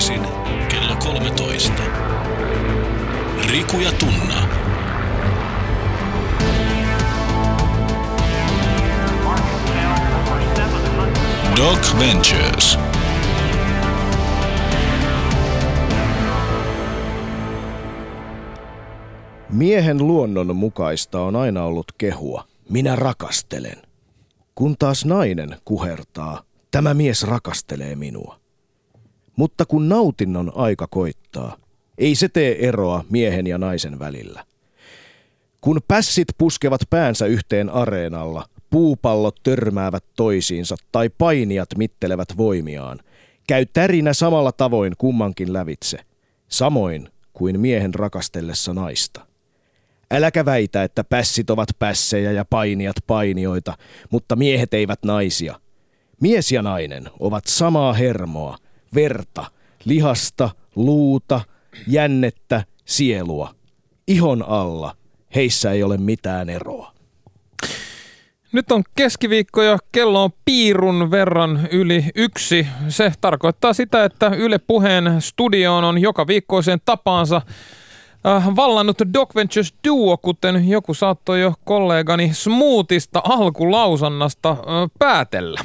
Arkisin kello 13. Riku ja Tunna. Doc Ventures. Miehen luonnon mukaista on aina ollut kehua. Minä rakastelen. Kun taas nainen kuhertaa, tämä mies rakastelee minua. Mutta kun nautinnon aika koittaa, ei se tee eroa miehen ja naisen välillä. Kun pässit puskevat päänsä yhteen areenalla, puupallot törmäävät toisiinsa tai painijat mittelevät voimiaan, käy tärinä samalla tavoin kummankin lävitse, samoin kuin miehen rakastellessa naista. Äläkä väitä, että pässit ovat pässejä ja painijat painioita, mutta miehet eivät naisia. Mies ja nainen ovat samaa hermoa, verta, lihasta, luuta, jännettä, sielua. Ihon alla heissä ei ole mitään eroa. Nyt on keskiviikko ja kello on piirun verran yli yksi. Se tarkoittaa sitä, että Yle Puheen studioon on joka viikkoiseen tapaansa äh, vallannut Doc Ventures Duo, kuten joku saattoi jo kollegani Smoothista alkulausannasta äh, päätellä.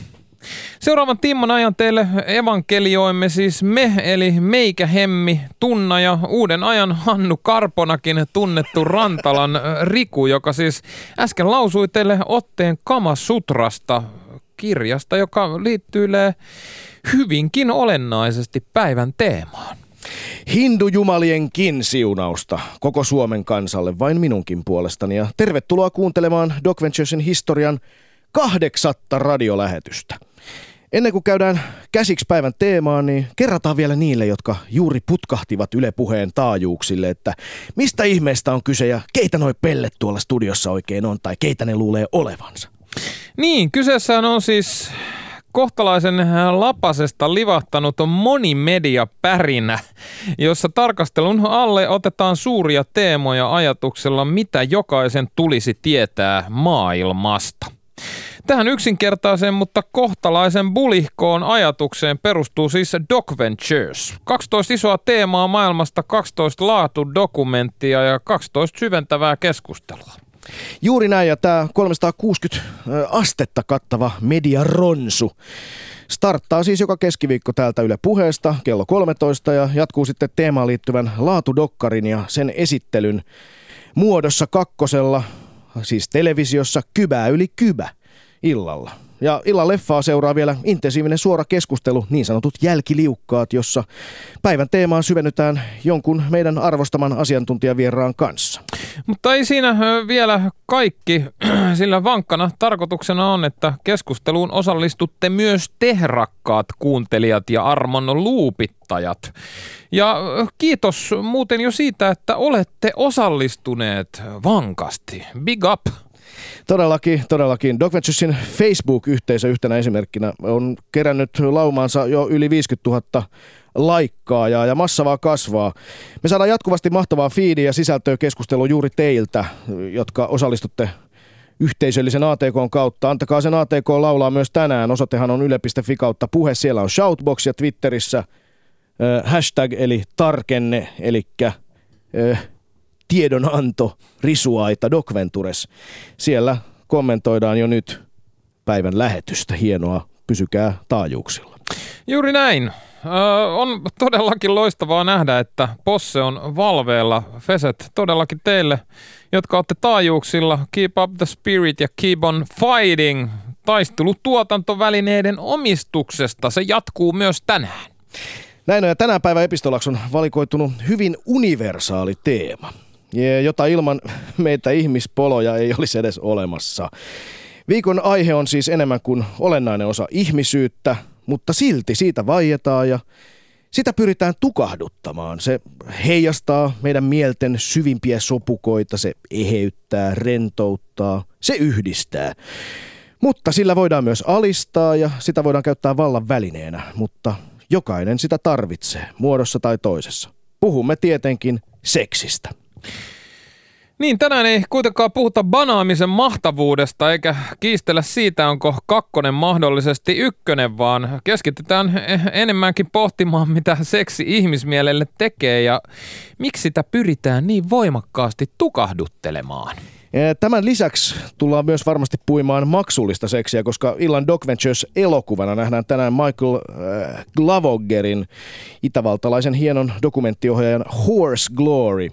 Seuraavan timman ajan teille evankelioimme siis me, eli meikä Hemmi, Tunna ja uuden ajan Hannu Karponakin tunnettu Rantalan Riku, joka siis äsken lausui teille otteen Kamasutrasta kirjasta, joka liittyy hyvinkin olennaisesti päivän teemaan. Hindujumalienkin siunausta koko Suomen kansalle vain minunkin puolestani ja tervetuloa kuuntelemaan Doc Venturesin historian kahdeksatta radiolähetystä. Ennen kuin käydään käsiksi päivän teemaan, niin kerrataan vielä niille, jotka juuri putkahtivat Yle Puheen taajuuksille, että mistä ihmeestä on kyse ja keitä noi pellet tuolla studiossa oikein on tai keitä ne luulee olevansa. Niin, kyseessä on siis kohtalaisen lapasesta livahtanut on monimediapärinä, jossa tarkastelun alle otetaan suuria teemoja ajatuksella, mitä jokaisen tulisi tietää maailmasta. Tähän yksinkertaiseen, mutta kohtalaisen bulihkoon ajatukseen perustuu siis Doc Ventures. 12 isoa teemaa maailmasta, 12 laatudokumenttia ja 12 syventävää keskustelua. Juuri näin, ja tämä 360 astetta kattava mediaronsu starttaa siis joka keskiviikko täältä Yle puheesta kello 13 ja jatkuu sitten teemaan liittyvän laatudokkarin ja sen esittelyn muodossa kakkosella, siis televisiossa kybää yli kybä illalla. Ja illan leffaa seuraa vielä intensiivinen suora keskustelu, niin sanotut jälkiliukkaat, jossa päivän teemaan syvennytään jonkun meidän arvostaman asiantuntijavieraan kanssa. Mutta ei siinä vielä kaikki, sillä vankkana tarkoituksena on, että keskusteluun osallistutte myös te rakkaat kuuntelijat ja armon luupittajat. Ja kiitos muuten jo siitä, että olette osallistuneet vankasti. Big up! Todellakin, todellakin. Doc Venturesin Facebook-yhteisö yhtenä esimerkkinä on kerännyt laumaansa jo yli 50 000 laikkaa ja, ja massa vaan kasvaa. Me saadaan jatkuvasti mahtavaa fiidiä ja sisältöä keskustelua juuri teiltä, jotka osallistutte yhteisöllisen ATK kautta. Antakaa sen ATK laulaa myös tänään. Osoitehan on yle.fi kautta puhe. Siellä on shoutbox ja Twitterissä äh, hashtag eli tarkenne, eli äh, tiedonanto Risuaita Docventures. Siellä kommentoidaan jo nyt päivän lähetystä. Hienoa, pysykää taajuuksilla. Juuri näin. Öö, on todellakin loistavaa nähdä, että Posse on valveella. Feset todellakin teille, jotka olette taajuuksilla. Keep up the spirit ja keep on fighting. Taistelu tuotantovälineiden omistuksesta. Se jatkuu myös tänään. Näin on ja tänään päivän epistolaksi on valikoitunut hyvin universaali teema – jota ilman meitä ihmispoloja ei olisi edes olemassa. Viikon aihe on siis enemmän kuin olennainen osa ihmisyyttä, mutta silti siitä vaietaan ja sitä pyritään tukahduttamaan. Se heijastaa meidän mielten syvimpiä sopukoita, se eheyttää, rentouttaa, se yhdistää. Mutta sillä voidaan myös alistaa ja sitä voidaan käyttää vallan välineenä, mutta jokainen sitä tarvitsee, muodossa tai toisessa. Puhumme tietenkin seksistä. Niin, tänään ei kuitenkaan puhuta banaamisen mahtavuudesta eikä kiistellä siitä, onko kakkonen mahdollisesti ykkönen, vaan keskitytään enemmänkin pohtimaan, mitä seksi ihmismielelle tekee ja miksi sitä pyritään niin voimakkaasti tukahduttelemaan. Tämän lisäksi tullaan myös varmasti puimaan maksullista seksiä, koska illan Doc Ventures elokuvana nähdään tänään Michael äh, itävaltalaisen hienon dokumenttiohjaajan Horse Glory.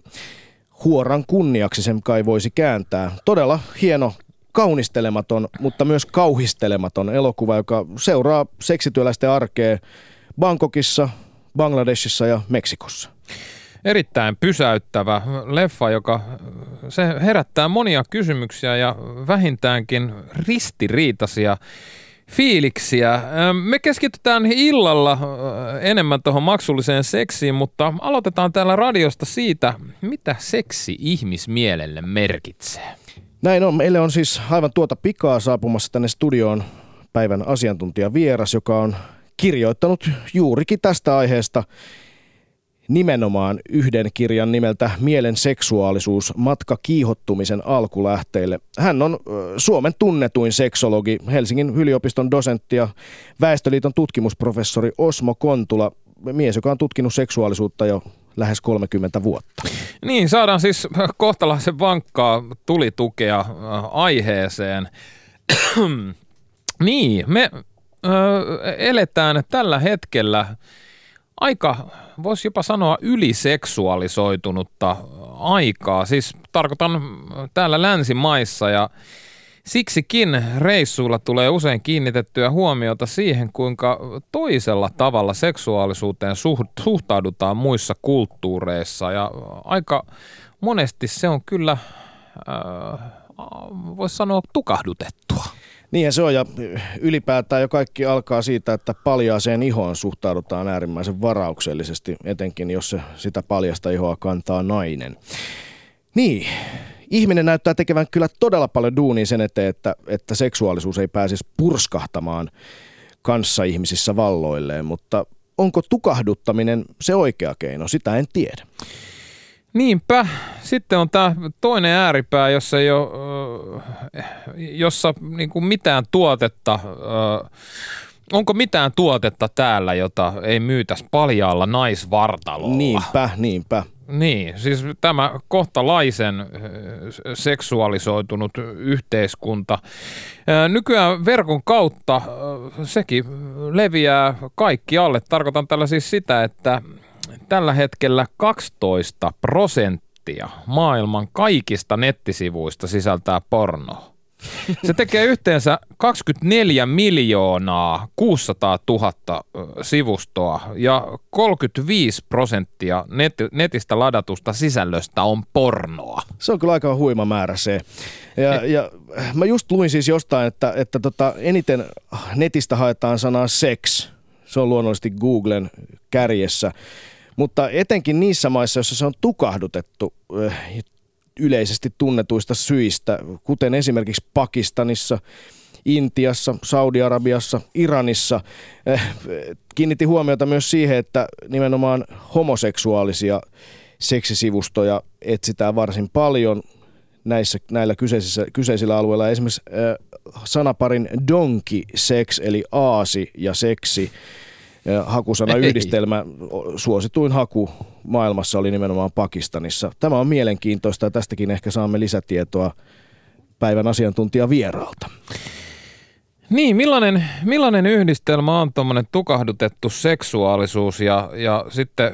Huoran kunniaksi sen kai voisi kääntää. Todella hieno kaunistelematon, mutta myös kauhistelematon elokuva, joka seuraa seksityöläisten arkea Bangkokissa, Bangladesissa ja Meksikossa erittäin pysäyttävä leffa, joka se herättää monia kysymyksiä ja vähintäänkin ristiriitaisia fiiliksiä. Me keskitytään illalla enemmän tuohon maksulliseen seksiin, mutta aloitetaan täällä radiosta siitä, mitä seksi ihmismielelle merkitsee. Näin on. Meille on siis aivan tuota pikaa saapumassa tänne studioon päivän asiantuntija vieras, joka on kirjoittanut juurikin tästä aiheesta nimenomaan yhden kirjan nimeltä Mielen seksuaalisuus, matka kiihottumisen alkulähteille. Hän on Suomen tunnetuin seksologi, Helsingin yliopiston dosentti ja Väestöliiton tutkimusprofessori Osmo Kontula, mies, joka on tutkinut seksuaalisuutta jo lähes 30 vuotta. Niin, saadaan siis kohtalaisen vankkaa tulitukea aiheeseen. niin, me ö, eletään tällä hetkellä aika, voisi jopa sanoa yliseksuaalisoitunutta aikaa. Siis tarkoitan täällä länsimaissa ja Siksikin reissuilla tulee usein kiinnitettyä huomiota siihen, kuinka toisella tavalla seksuaalisuuteen suhtaudutaan muissa kulttuureissa. Ja aika monesti se on kyllä, äh, voisi sanoa, tukahdutettua. Niinhän se on ja ylipäätään jo kaikki alkaa siitä, että paljaaseen ihoon suhtaudutaan äärimmäisen varauksellisesti, etenkin jos se sitä paljasta ihoa kantaa nainen. Niin, ihminen näyttää tekevän kyllä todella paljon duunia sen eteen, että, että seksuaalisuus ei pääsisi purskahtamaan kanssa ihmisissä valloilleen, mutta onko tukahduttaminen se oikea keino, sitä en tiedä. Niinpä. Sitten on tämä toinen ääripää, jossa ei ole, jossa niin kuin mitään tuotetta, onko mitään tuotetta täällä, jota ei myytäisi paljaalla naisvartalolla? Niinpä, niinpä. Niin, siis tämä kohtalaisen seksuaalisoitunut yhteiskunta. Nykyään verkon kautta sekin leviää kaikki alle. Tarkoitan tällä siis sitä, että tällä hetkellä 12 prosenttia maailman kaikista nettisivuista sisältää pornoa. Se tekee yhteensä 24 miljoonaa 600 000 sivustoa ja 35 prosenttia net, netistä ladatusta sisällöstä on pornoa. Se on kyllä aika huima määrä se. Ja, ja mä just luin siis jostain, että, että tota, eniten netistä haetaan sanaa sex. Se on luonnollisesti Googlen kärjessä. Mutta etenkin niissä maissa, joissa se on tukahdutettu eh, yleisesti tunnetuista syistä, kuten esimerkiksi Pakistanissa, Intiassa, Saudi-Arabiassa, Iranissa. Eh, kiinnitti huomiota myös siihen, että nimenomaan homoseksuaalisia seksisivustoja etsitään varsin paljon näissä, näillä kyseisissä, kyseisillä alueilla. Esimerkiksi äh, sanaparin donkey sex eli aasi ja seksi hakusana yhdistelmä, suosituin haku maailmassa oli nimenomaan Pakistanissa. Tämä on mielenkiintoista ja tästäkin ehkä saamme lisätietoa päivän asiantuntija vieraalta. Niin, millainen, millainen yhdistelmä on tuommoinen tukahdutettu seksuaalisuus ja, ja sitten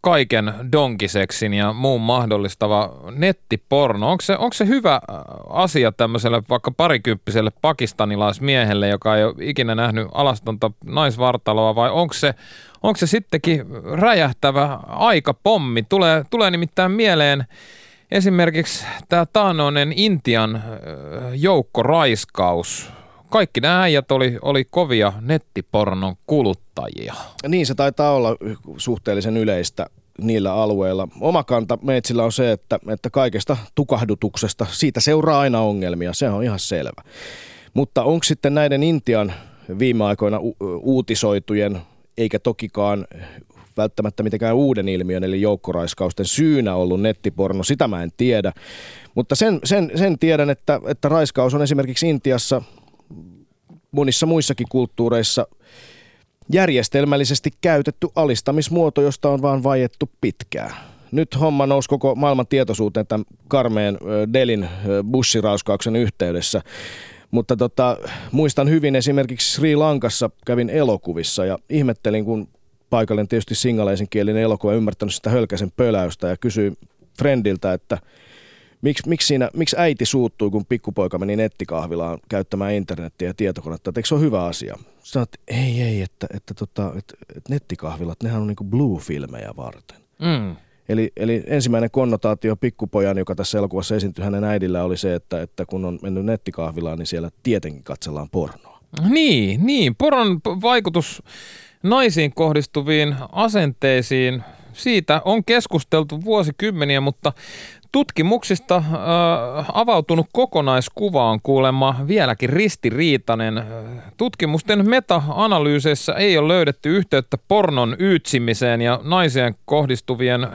kaiken donkiseksin ja muun mahdollistava nettiporno? Onko se, onko se hyvä asia tämmöiselle vaikka parikymppiselle pakistanilaismiehelle, joka ei ole ikinä nähnyt alastonta naisvartaloa vai onko se, onko se sittenkin räjähtävä aikapommi? Tulee, tulee nimittäin mieleen esimerkiksi tämä taanoinen Intian joukkoraiskaus – kaikki nämä äijät oli, oli kovia nettipornon kuluttajia. Niin se taitaa olla suhteellisen yleistä niillä alueilla. Oma kanta meitsillä on se, että, että kaikesta tukahdutuksesta, siitä seuraa aina ongelmia, se on ihan selvä. Mutta onko sitten näiden Intian viime aikoina u- uutisoitujen, eikä tokikaan välttämättä mitenkään uuden ilmiön, eli joukkoraiskausten syynä ollut nettiporno, sitä mä en tiedä. Mutta sen, sen, sen tiedän, että, että raiskaus on esimerkiksi Intiassa monissa muissakin kulttuureissa järjestelmällisesti käytetty alistamismuoto, josta on vaan vajettu pitkään. Nyt homma nousi koko maailman tietoisuuteen tämän karmeen Delin bussirauskauksen yhteydessä. Mutta tota, muistan hyvin esimerkiksi Sri Lankassa kävin elokuvissa ja ihmettelin, kun paikallinen tietysti singaleisen kielinen elokuva ymmärtänyt sitä hölkäisen pöläystä ja kysyin friendiltä, että miksi, miksi, siinä, miksi äiti suuttui, kun pikkupoika meni nettikahvilaan käyttämään internettiä ja tietokonetta, että eikö se ole hyvä asia? Sanoit, että ei, ei, että, että, tota, että, että nettikahvilat, nehän on niinku blue-filmejä varten. Mm. Eli, eli ensimmäinen konnotaatio pikkupojan, joka tässä elokuvassa esiintyi hänen äidillä, oli se, että, että kun on mennyt nettikahvilaan, niin siellä tietenkin katsellaan pornoa. Niin, niin. Poron vaikutus naisiin kohdistuviin asenteisiin, siitä on keskusteltu vuosikymmeniä, mutta Tutkimuksista äh, avautunut kokonaiskuva on kuulemma vieläkin ristiriitainen. Tutkimusten meta-analyyseissä ei ole löydetty yhteyttä pornon yytsimiseen ja naiseen kohdistuvien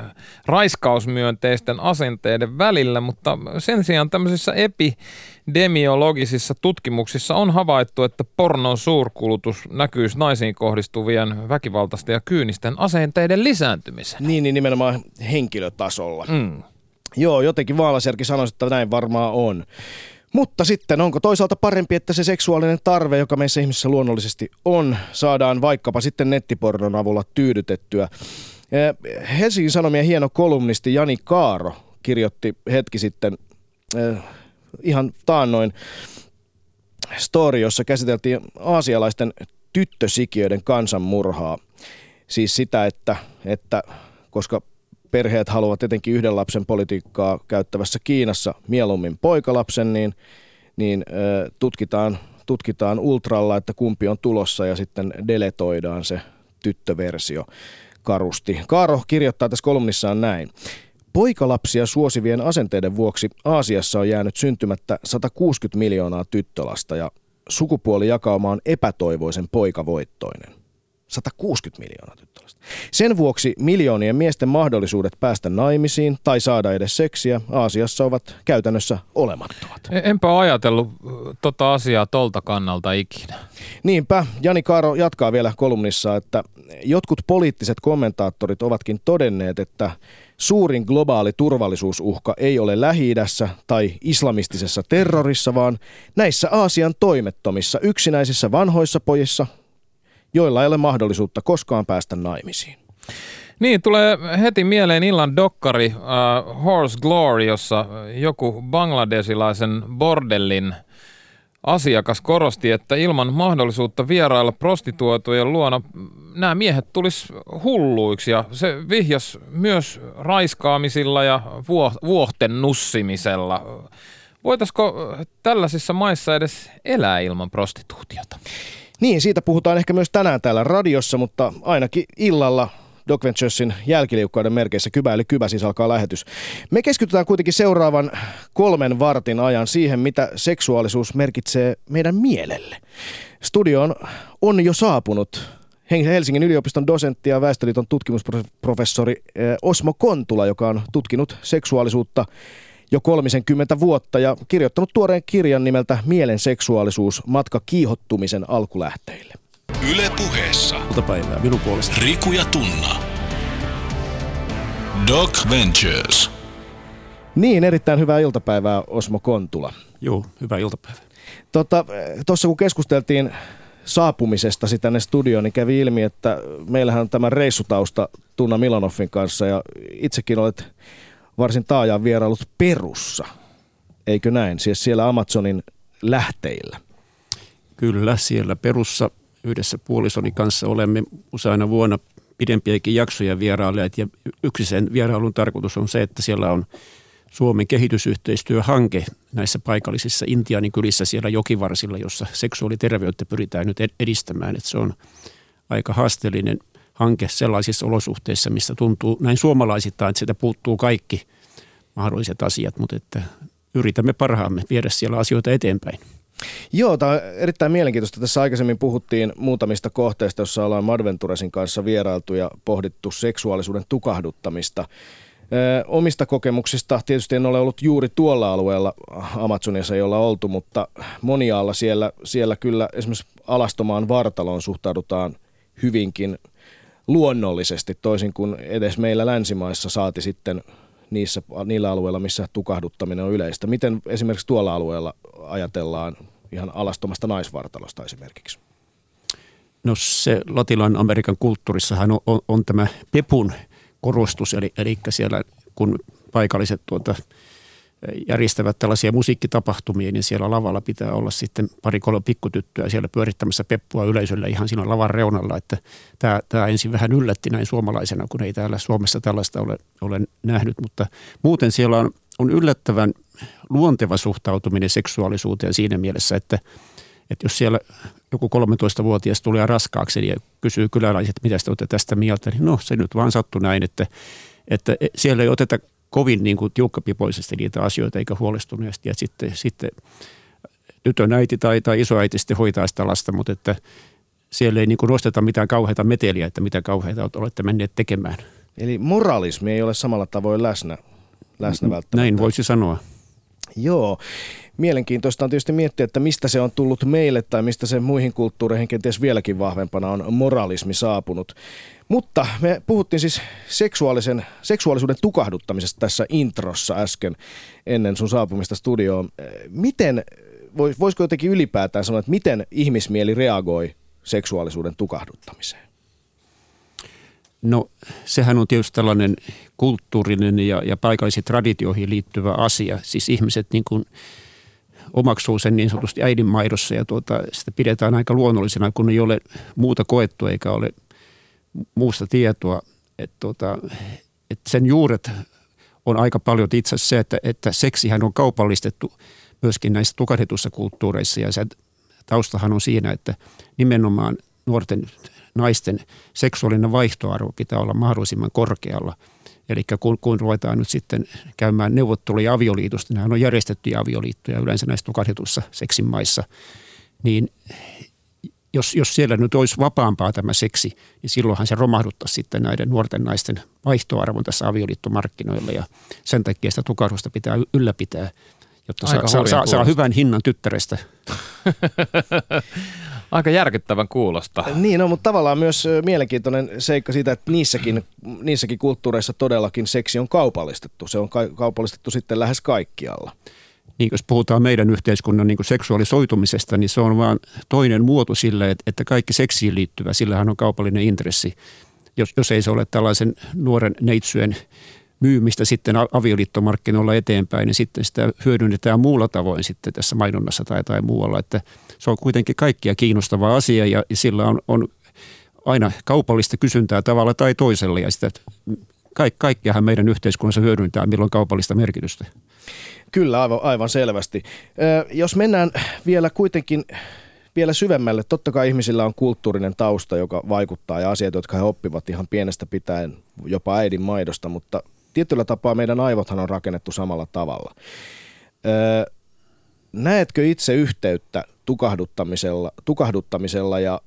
raiskausmyönteisten asenteiden välillä, mutta sen sijaan tämmöisissä epidemiologisissa tutkimuksissa on havaittu, että pornon suurkulutus näkyisi naisiin kohdistuvien väkivaltaisten ja kyynisten asenteiden lisääntymiseen. Niin, niin nimenomaan henkilötasolla. Mm. Joo, jotenkin Vaalaserki sanoisi, että näin varmaan on. Mutta sitten onko toisaalta parempi, että se seksuaalinen tarve, joka meissä ihmisissä luonnollisesti on, saadaan vaikkapa sitten nettipornon avulla tyydytettyä. Helsingin Sanomien hieno kolumnisti Jani Kaaro kirjoitti hetki sitten ihan taannoin story, jossa käsiteltiin aasialaisten tyttösikiöiden kansanmurhaa. Siis sitä, että, että koska perheet haluavat etenkin yhden lapsen politiikkaa käyttävässä Kiinassa mieluummin poikalapsen, niin, niin tutkitaan, tutkitaan ultralla, että kumpi on tulossa ja sitten deletoidaan se tyttöversio karusti. Kaaro kirjoittaa tässä kolumnissaan näin. Poikalapsia suosivien asenteiden vuoksi Aasiassa on jäänyt syntymättä 160 miljoonaa tyttölasta ja sukupuolijakauma on epätoivoisen poikavoittoinen. 160 miljoonaa tyttölasta. Sen vuoksi miljoonien miesten mahdollisuudet päästä naimisiin tai saada edes seksiä Aasiassa ovat käytännössä olemattomat. E, enpä ajatellut tota asiaa tolta kannalta ikinä. Niinpä, Jani Kaaro jatkaa vielä kolumnissa, että jotkut poliittiset kommentaattorit ovatkin todenneet, että suurin globaali turvallisuusuhka ei ole lähi tai islamistisessa terrorissa, vaan näissä Aasian toimettomissa yksinäisissä vanhoissa pojissa, joilla ei ole mahdollisuutta koskaan päästä naimisiin. Niin, tulee heti mieleen illan dokkari uh, Horse Glory, jossa joku bangladesilaisen bordellin asiakas korosti, että ilman mahdollisuutta vierailla prostituoitujen luona nämä miehet tulis hulluiksi ja se vihjas myös raiskaamisilla ja vuohten nussimisella. Voitaisiko tällaisissa maissa edes elää ilman prostituutiota? Niin, siitä puhutaan ehkä myös tänään täällä radiossa, mutta ainakin illalla Doc Venturesin jälkiliukkaiden merkeissä Kybä eli Kybä siis alkaa lähetys. Me keskitytään kuitenkin seuraavan kolmen vartin ajan siihen, mitä seksuaalisuus merkitsee meidän mielelle. Studioon on jo saapunut Helsingin yliopiston dosentti ja Väestöliiton tutkimusprofessori eh, Osmo Kontula, joka on tutkinut seksuaalisuutta jo 30 vuotta ja kirjoittanut tuoreen kirjan nimeltä Mielen seksuaalisuus, matka kiihottumisen alkulähteille. Yle puheessa. Iltapäivää minun puolesta. Riku ja Tunna. Doc Ventures. Niin, erittäin hyvää iltapäivää Osmo Kontula. Joo, hyvää iltapäivää. Tuossa tota, kun keskusteltiin saapumisesta tänne studioon, niin kävi ilmi, että meillähän on tämä reissutausta Tunna Milanoffin kanssa ja itsekin olet varsin taajaan vierailut Perussa. Eikö näin? Siis siellä Amazonin lähteillä. Kyllä, siellä Perussa yhdessä puolisoni kanssa olemme useina vuonna pidempiäkin jaksoja vierailleet ja yksi sen vierailun tarkoitus on se, että siellä on Suomen kehitysyhteistyöhanke näissä paikallisissa Intianin kylissä siellä jokivarsilla, jossa seksuaaliterveyttä pyritään nyt edistämään. Että se on aika haasteellinen hanke sellaisissa olosuhteissa, missä tuntuu näin suomalaisittain, että sitä puuttuu kaikki mahdolliset asiat, mutta että yritämme parhaamme viedä siellä asioita eteenpäin. Joo, tämä on erittäin mielenkiintoista. Tässä aikaisemmin puhuttiin muutamista kohteista, joissa ollaan Madventuresin kanssa vierailtu ja pohdittu seksuaalisuuden tukahduttamista. Omista kokemuksista tietysti en ole ollut juuri tuolla alueella Amazoniassa, jolla oltu, mutta monialla siellä, siellä kyllä esimerkiksi alastomaan vartaloon suhtaudutaan hyvinkin luonnollisesti, toisin kuin edes meillä länsimaissa saati sitten niissä, niillä alueilla, missä tukahduttaminen on yleistä. Miten esimerkiksi tuolla alueella ajatellaan ihan alastomasta naisvartalosta esimerkiksi? No se Latilan Amerikan kulttuurissahan on, on, on tämä pepun korostus, eli, eli siellä kun paikalliset tuota, järjestävät tällaisia musiikkitapahtumia, niin siellä lavalla pitää olla sitten pari kolme pikkutyttöä siellä pyörittämässä peppua yleisölle ihan siinä lavan reunalla, että tämä, tämä ensin vähän yllätti näin suomalaisena, kun ei täällä Suomessa tällaista ole, ole nähnyt, mutta muuten siellä on, on yllättävän luonteva suhtautuminen seksuaalisuuteen siinä mielessä, että, että jos siellä joku 13-vuotias tulee raskaaksi ja kysyy kyläläiset, mitä te olette tästä mieltä, niin no se nyt vaan sattui näin, että, että siellä ei oteta kovin niin kuin tiukkapipoisesti niitä asioita eikä huolestuneesti. Ja sitten, sitten tytön äiti tai, tai isoäiti sitten hoitaa sitä lasta, mutta että siellä ei niin kuin nosteta mitään kauheita meteliä, että mitä kauheita olette menneet tekemään. Eli moralismi ei ole samalla tavoin läsnä, läsnä välttämättä. Näin voisi sanoa. Joo. Mielenkiintoista on tietysti miettiä, että mistä se on tullut meille tai mistä se muihin kulttuureihin kenties vieläkin vahvempana on moralismi saapunut. Mutta me puhuttiin siis seksuaalisen, seksuaalisuuden tukahduttamisesta tässä introssa äsken ennen sun saapumista studioon. Miten, voisiko jotenkin ylipäätään sanoa, että miten ihmismieli reagoi seksuaalisuuden tukahduttamiseen? No sehän on tietysti tällainen kulttuurinen ja, ja paikallisiin traditioihin liittyvä asia. Siis ihmiset niin kuin omaksuu sen niin sanotusti äidinmaidossa ja tuota, sitä pidetään aika luonnollisena, kun ei ole muuta koettua eikä ole muusta tietoa. Että tuota, että sen juuret on aika paljon itse asiassa se, että, että seksihän on kaupallistettu myöskin näissä tukahdetussa kulttuureissa ja se taustahan on siinä, että nimenomaan nuorten naisten seksuaalinen vaihtoarvo pitää olla mahdollisimman korkealla. Eli kun, kun ruvetaan nyt sitten käymään neuvotteluja avioliitosta, nämä on järjestettyjä avioliittoja yleensä näissä tukahdetussa seksin maissa, niin jos, jos siellä nyt olisi vapaampaa tämä seksi, niin silloinhan se romahduttaa sitten näiden nuorten naisten vaihtoarvon tässä avioliittomarkkinoilla ja sen takia sitä tukahdusta pitää ylläpitää, jotta saa, saa, saa hyvän hinnan tyttärestä. Aika järkyttävän kuulosta. Niin, no, mutta tavallaan myös mielenkiintoinen seikka siitä, että niissäkin, niissäkin kulttuureissa todellakin seksi on kaupallistettu. Se on ka- kaupallistettu sitten lähes kaikkialla. Niin, jos puhutaan meidän yhteiskunnan niin seksuaalisoitumisesta, niin se on vain toinen muoto sille, että kaikki seksiin liittyvä, sillähän on kaupallinen intressi. Jos, jos ei se ole tällaisen nuoren neitsyön myymistä sitten avioliittomarkkinoilla eteenpäin, niin sitten sitä hyödynnetään muulla tavoin sitten tässä mainonnassa tai, tai muualla. Että se on kuitenkin kaikkia kiinnostava asia ja sillä on, on aina kaupallista kysyntää tavalla tai toisella ja sitä kaik, kaikkiahan meidän yhteiskunnassa hyödyntää milloin kaupallista merkitystä. Kyllä, aivan, aivan selvästi. Ö, jos mennään vielä kuitenkin vielä syvemmälle, totta kai ihmisillä on kulttuurinen tausta, joka vaikuttaa ja asiat, jotka he oppivat ihan pienestä pitäen jopa äidin maidosta, mutta tietyllä tapaa meidän aivothan on rakennettu samalla tavalla. Öö, näetkö itse yhteyttä tukahduttamisella, tukahduttamisella ja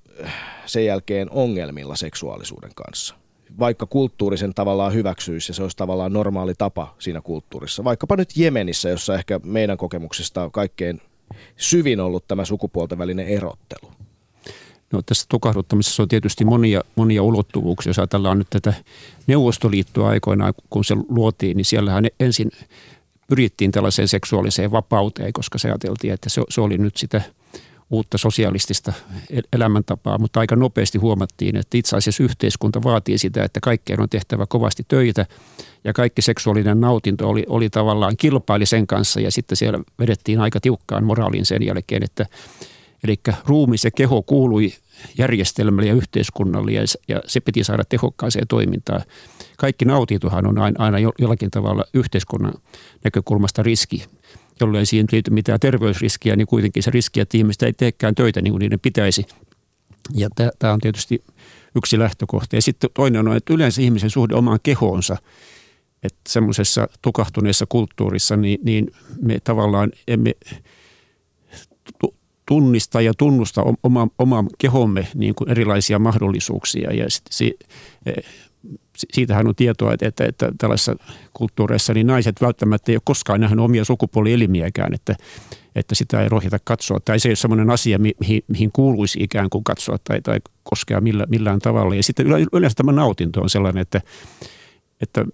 sen jälkeen ongelmilla seksuaalisuuden kanssa? Vaikka kulttuurisen tavallaan hyväksyisi ja se olisi tavallaan normaali tapa siinä kulttuurissa. Vaikkapa nyt Jemenissä, jossa ehkä meidän kokemuksesta on kaikkein syvin ollut tämä sukupuolten välinen erottelu. No tässä tukahduttamisessa on tietysti monia, monia ulottuvuuksia. Jos ajatellaan nyt tätä Neuvostoliittoa aikoinaan, kun se luotiin, niin siellähän ensin pyrittiin tällaiseen seksuaaliseen vapauteen, koska se ajateltiin, että se, se oli nyt sitä uutta sosialistista elämäntapaa, mutta aika nopeasti huomattiin, että itse asiassa yhteiskunta vaatii sitä, että kaikkeen on tehtävä kovasti töitä ja kaikki seksuaalinen nautinto oli, oli tavallaan kilpaili sen kanssa ja sitten siellä vedettiin aika tiukkaan moraaliin sen jälkeen, että Eli ruumis ja keho kuului järjestelmälle ja yhteiskunnalle ja, ja se piti saada tehokkaaseen toimintaan. Kaikki nautintohan on aina, aina jollakin tavalla yhteiskunnan näkökulmasta riski. Jolloin siihen liity mitään terveysriskiä, niin kuitenkin se riski, että ihmiset ei teekään töitä niin kuin niiden pitäisi. Ja tämä on tietysti yksi lähtökohta. Ja sitten toinen on, että yleensä ihmisen suhde omaan kehoonsa, että semmoisessa tukahtuneessa kulttuurissa, niin, niin me tavallaan emme tunnistaa ja tunnustaa oma, oma kehomme niin kuin erilaisia mahdollisuuksia. Ja sit, si, e, siitähän on tietoa, että, että, että tällaisissa kulttuureissa niin naiset välttämättä ei ole koskaan nähnyt omia sukupuolielimiäkään, että, että sitä ei rohjeta katsoa. Tai se ei ole sellainen asia, mihin, mihin kuuluisi ikään kuin katsoa tai, tai koskea millä, millään tavalla. Ja sitten yleensä tämä nautinto on sellainen, että, että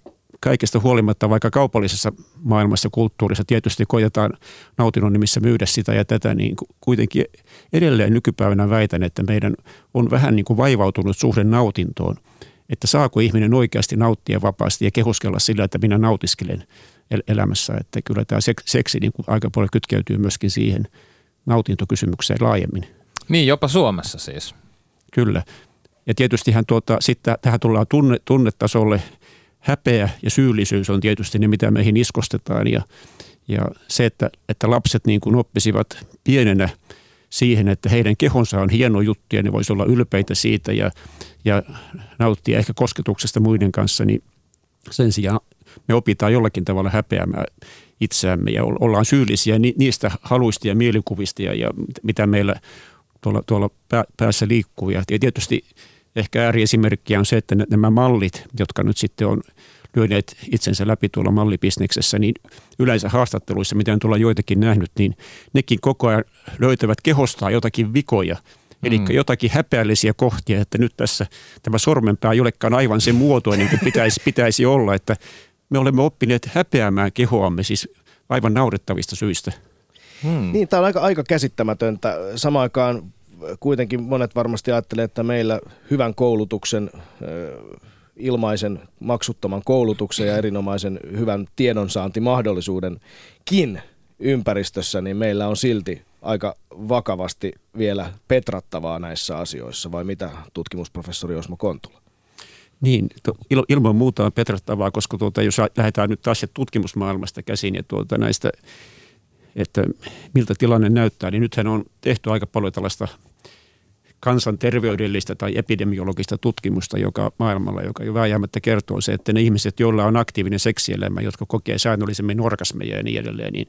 kaikesta huolimatta, vaikka kaupallisessa maailmassa kulttuurissa tietysti koitetaan nautinnon nimissä myydä sitä ja tätä, niin kuitenkin edelleen nykypäivänä väitän, että meidän on vähän niin kuin vaivautunut suhde nautintoon. Että saako ihminen oikeasti nauttia vapaasti ja kehuskella sillä, että minä nautiskelen elämässä. Että kyllä tämä seksi niin kuin aika paljon kytkeytyy myöskin siihen nautintokysymykseen laajemmin. Niin, jopa Suomessa siis. Kyllä. Ja tietystihän tuota, sitten tähän tullaan tunne, tunnetasolle – häpeä ja syyllisyys on tietysti ne, mitä meihin iskostetaan ja, ja se, että, että lapset niin kuin oppisivat pienenä siihen, että heidän kehonsa on hieno juttu ja ne voisi olla ylpeitä siitä ja, ja nauttia ehkä kosketuksesta muiden kanssa, niin sen sijaan me opitaan jollakin tavalla häpeämään itseämme ja ollaan syyllisiä niistä haluista ja mielikuvista ja, ja mitä meillä tuolla, tuolla päässä liikkuu. Ja tietysti ehkä ääriesimerkkiä on se, että nämä mallit, jotka nyt sitten on lyöneet itsensä läpi tuolla mallibisneksessä, niin yleensä haastatteluissa, mitä on tuolla joitakin nähnyt, niin nekin koko ajan löytävät kehostaa jotakin vikoja, Eli mm. jotakin häpeällisiä kohtia, että nyt tässä tämä sormenpää ei olekaan aivan se muotoinen niin kuin pitäisi, pitäisi olla, että me olemme oppineet häpeämään kehoamme siis aivan naurettavista syistä. Hmm. Niin, tämä on aika, aika käsittämätöntä. Samaan aikaan kuitenkin monet varmasti ajattelee, että meillä hyvän koulutuksen, ilmaisen maksuttoman koulutuksen ja erinomaisen hyvän tiedonsaantimahdollisuudenkin ympäristössä, niin meillä on silti aika vakavasti vielä petrattavaa näissä asioissa, vai mitä tutkimusprofessori Osmo Kontula? Niin, ilman muuta on petrattavaa, koska tuota, jos lähdetään nyt taas tutkimusmaailmasta käsin ja tuota, näistä, että miltä tilanne näyttää, niin nythän on tehty aika paljon tällaista kansanterveydellistä tai epidemiologista tutkimusta joka maailmalla, joka jo vääjäämättä kertoo se, että ne ihmiset, joilla on aktiivinen seksielämä, jotka kokee säännöllisemmin orgasmeja ja niin edelleen, niin,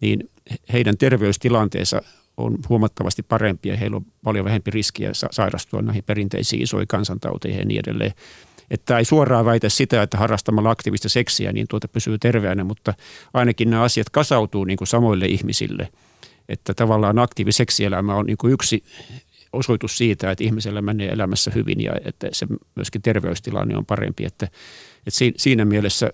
niin heidän terveystilanteensa on huomattavasti parempi ja heillä on paljon vähempi riskiä sairastua näihin perinteisiin isoihin kansantauteihin ja niin edelleen. Että ei suoraan väitä sitä, että harrastamalla aktiivista seksiä niin tuota pysyy terveänä, mutta ainakin nämä asiat kasautuu niin kuin samoille ihmisille. Että tavallaan aktiiviseksielämä on niin kuin yksi osoitus siitä, että ihmisellä menee elämässä hyvin ja että se myöskin terveystilanne on parempi. Että, että siinä mielessä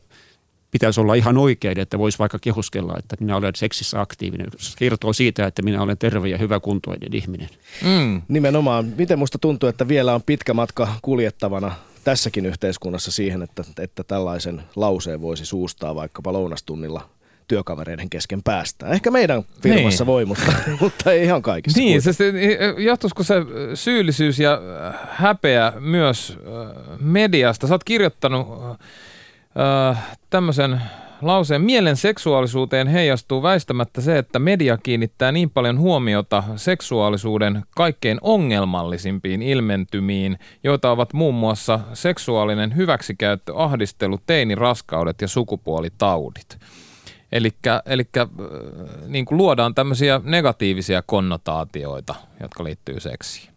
pitäisi olla ihan oikein, että voisi vaikka kehuskella, että minä olen seksissä aktiivinen. Se kertoo siitä, että minä olen terve ja hyväkuntoinen ihminen. Mm. Nimenomaan. Miten musta tuntuu, että vielä on pitkä matka kuljettavana tässäkin yhteiskunnassa siihen, että, että tällaisen lauseen voisi suustaa vaikkapa lounastunnilla – työkavereiden kesken päästään. Ehkä meidän firmassa niin. voi, mutta, mutta ei ihan kaikissa. Niin, se, johtuisiko se syyllisyys ja häpeä myös mediasta? Sä oot kirjoittanut äh, tämmöisen lauseen. Mielen seksuaalisuuteen heijastuu väistämättä se, että media kiinnittää niin paljon huomiota seksuaalisuuden kaikkein ongelmallisimpiin ilmentymiin, joita ovat muun muassa seksuaalinen hyväksikäyttö, ahdistelu, teiniraskaudet ja sukupuolitaudit. Eli äh, niin luodaan tämmöisiä negatiivisia konnotaatioita, jotka liittyy seksiin.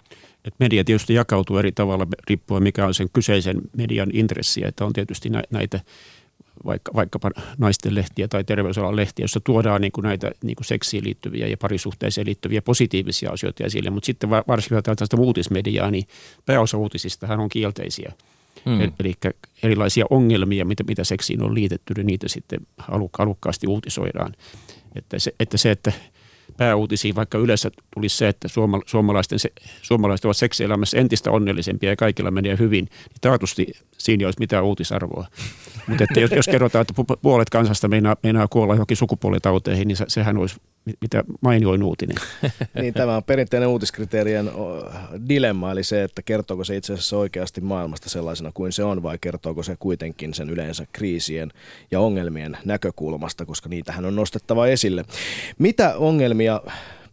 Et media tietysti jakautuu eri tavalla riippuen mikä on sen kyseisen median intressi. Että on tietysti näitä vaikka, vaikkapa naisten lehtiä tai terveysalan lehtiä, jossa tuodaan niin kuin näitä niin kuin seksiin liittyviä ja parisuhteeseen liittyviä positiivisia asioita esille. Mutta sitten varsinkin tällaista uutismediaa, niin pääosa uutisistahan on kielteisiä – Hmm. Eli erilaisia ongelmia, mitä, mitä seksiin on liitetty, niin niitä sitten halukkaasti uutisoidaan. Että se, että, se, että pääuutisiin vaikka yleensä tulisi se, että suoma, suomalaisten, se, suomalaiset ovat seksielämässä entistä onnellisempia ja kaikilla menee hyvin, niin taatusti siinä ei olisi mitään uutisarvoa. Mutta että jos, jos kerrotaan, että puolet kansasta meinaa, meinaa kuolla johonkin sukupuolitauteihin, niin sehän olisi mitä mainioin uutinen. niin, tämä on perinteinen uutiskriteerien dilemma, eli se, että kertooko se itse asiassa oikeasti maailmasta sellaisena kuin se on, vai kertooko se kuitenkin sen yleensä kriisien ja ongelmien näkökulmasta, koska niitähän on nostettava esille. Mitä ongelmia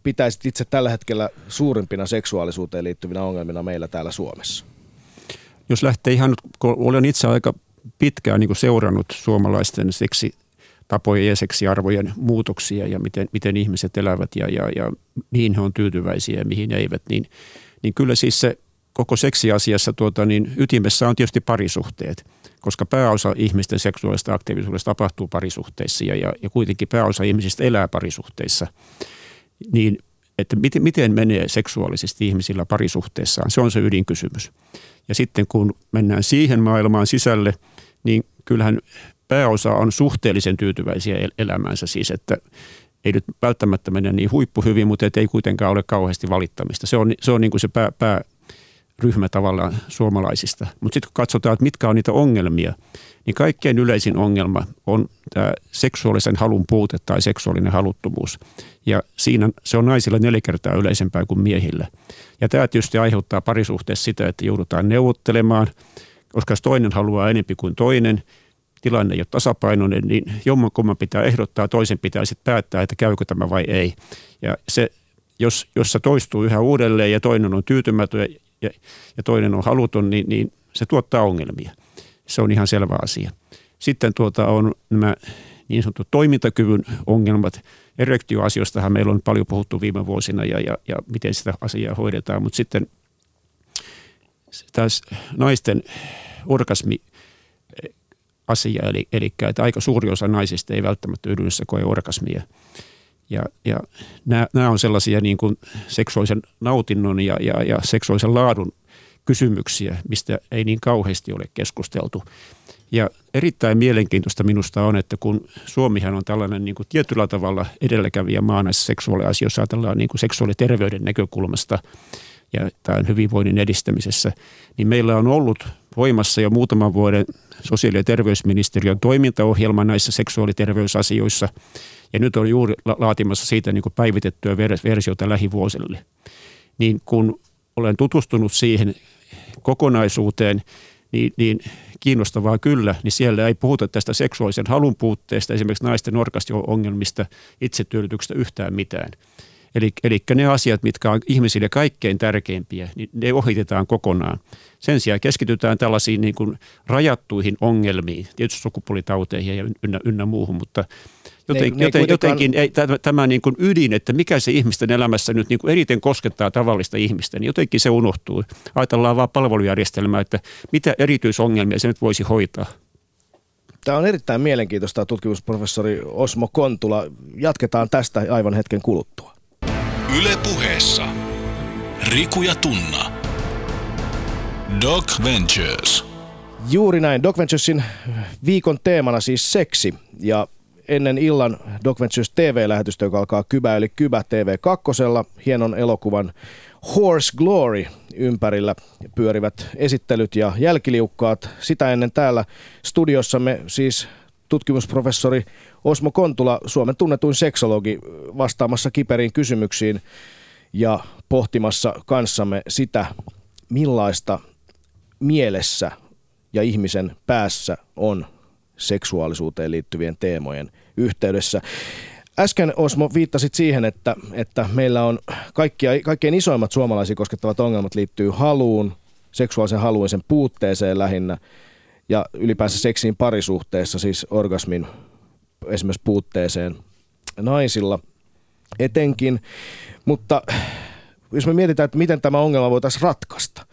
pitäisit itse tällä hetkellä suurimpina seksuaalisuuteen liittyvinä ongelmina meillä täällä Suomessa? Jos lähtee ihan, kun olen itse aika pitkään niin seurannut suomalaisten seksi tapojen ja seksiarvojen muutoksia ja miten, miten ihmiset elävät ja, ja, ja mihin he on tyytyväisiä ja mihin eivät, niin, niin kyllä siis se koko seksiasiassa tuota, niin ytimessä on tietysti parisuhteet, koska pääosa ihmisten seksuaalista aktiivisuudesta tapahtuu parisuhteissa ja, ja, ja kuitenkin pääosa ihmisistä elää parisuhteissa. Niin että miten, miten menee seksuaalisesti ihmisillä parisuhteessaan, se on se ydinkysymys. Ja sitten kun mennään siihen maailmaan sisälle, niin kyllähän pääosa on suhteellisen tyytyväisiä elämäänsä siis, että ei nyt välttämättä mene niin huippuhyvin, mutta ei kuitenkaan ole kauheasti valittamista. Se on, se on niin kuin se pää, pääryhmä tavallaan suomalaisista. Mutta sitten kun katsotaan, että mitkä on niitä ongelmia, niin kaikkein yleisin ongelma on tämä seksuaalisen halun puute tai seksuaalinen haluttomuus. Ja siinä se on naisilla neljä kertaa yleisempää kuin miehillä. Ja tämä tietysti aiheuttaa parisuhteessa sitä, että joudutaan neuvottelemaan, koska jos toinen haluaa enempi kuin toinen, tilanne ei ole tasapainoinen, niin jommankumman pitää ehdottaa, toisen pitää sitten päättää, että käykö tämä vai ei. Ja se, jos, jos se toistuu yhä uudelleen ja toinen on tyytymätön ja, ja toinen on haluton, niin, niin se tuottaa ongelmia. Se on ihan selvä asia. Sitten tuota on nämä niin sanottu toimintakyvyn ongelmat. Erektioasioistahan meillä on paljon puhuttu viime vuosina ja, ja, ja miten sitä asiaa hoidetaan, mutta sitten taas naisten orgasmi asia, eli, eli että aika suuri osa naisista ei välttämättä yhdessä koe orgasmia. Ja, ja nämä, nämä on sellaisia niin kuin seksuaalisen nautinnon ja, ja, ja seksuaalisen laadun kysymyksiä, mistä ei niin kauheasti ole keskusteltu. Ja erittäin mielenkiintoista minusta on, että kun Suomihan on tällainen niin kuin tietyllä tavalla edelläkävijä maa näissä seksuaaliasioissa, ajatellaan niin kuin seksuaaliterveyden näkökulmasta ja tämän hyvinvoinnin edistämisessä, niin meillä on ollut voimassa jo muutaman vuoden sosiaali- ja terveysministeriön toimintaohjelma näissä seksuaaliterveysasioissa. Ja nyt on juuri laatimassa siitä niin kuin päivitettyä versiota lähivuosille. Niin kun olen tutustunut siihen kokonaisuuteen, niin, niin kiinnostavaa kyllä, niin siellä ei puhuta tästä seksuaalisen halun puutteesta, esimerkiksi naisten orkastio-ongelmista, itsetyydytyksestä yhtään mitään. Eli, eli ne asiat, mitkä on ihmisille kaikkein tärkeimpiä, niin ne ohitetaan kokonaan. Sen sijaan keskitytään tällaisiin niin kuin rajattuihin ongelmiin, tietysti sukupuolitauteihin ja ynnä, ynnä muuhun, mutta joten, ne, joten, ne jotenkin ei, tämä, tämä niin kuin ydin, että mikä se ihmisten elämässä nyt niin kuin eriten koskettaa tavallista ihmistä, niin jotenkin se unohtuu. Ajatellaan vaan palvelujärjestelmää, että mitä erityisongelmia se nyt voisi hoitaa. Tämä on erittäin mielenkiintoista tutkimusprofessori Osmo Kontula. Jatketaan tästä aivan hetken kuluttua. Yle puheessa. Riku ja Tunna. Doc Ventures. Juuri näin. Doc Venturesin viikon teemana siis seksi. Ja ennen illan Doc Ventures TV-lähetystä, joka alkaa Kybä eli Kybä TV2, hienon elokuvan Horse Glory ympärillä pyörivät esittelyt ja jälkiliukkaat. Sitä ennen täällä studiossamme siis tutkimusprofessori Osmo Kontula, Suomen tunnetuin seksologi, vastaamassa kiperiin kysymyksiin ja pohtimassa kanssamme sitä, millaista mielessä ja ihmisen päässä on seksuaalisuuteen liittyvien teemojen yhteydessä. Äsken Osmo viittasit siihen, että, että meillä on kaikkia, kaikkein isoimmat suomalaisia koskettavat ongelmat liittyy haluun, seksuaalisen haluun sen puutteeseen lähinnä ja ylipäänsä seksiin parisuhteessa, siis orgasmin esimerkiksi puutteeseen naisilla etenkin. Mutta jos me mietitään, että miten tämä ongelma voitaisiin ratkaista,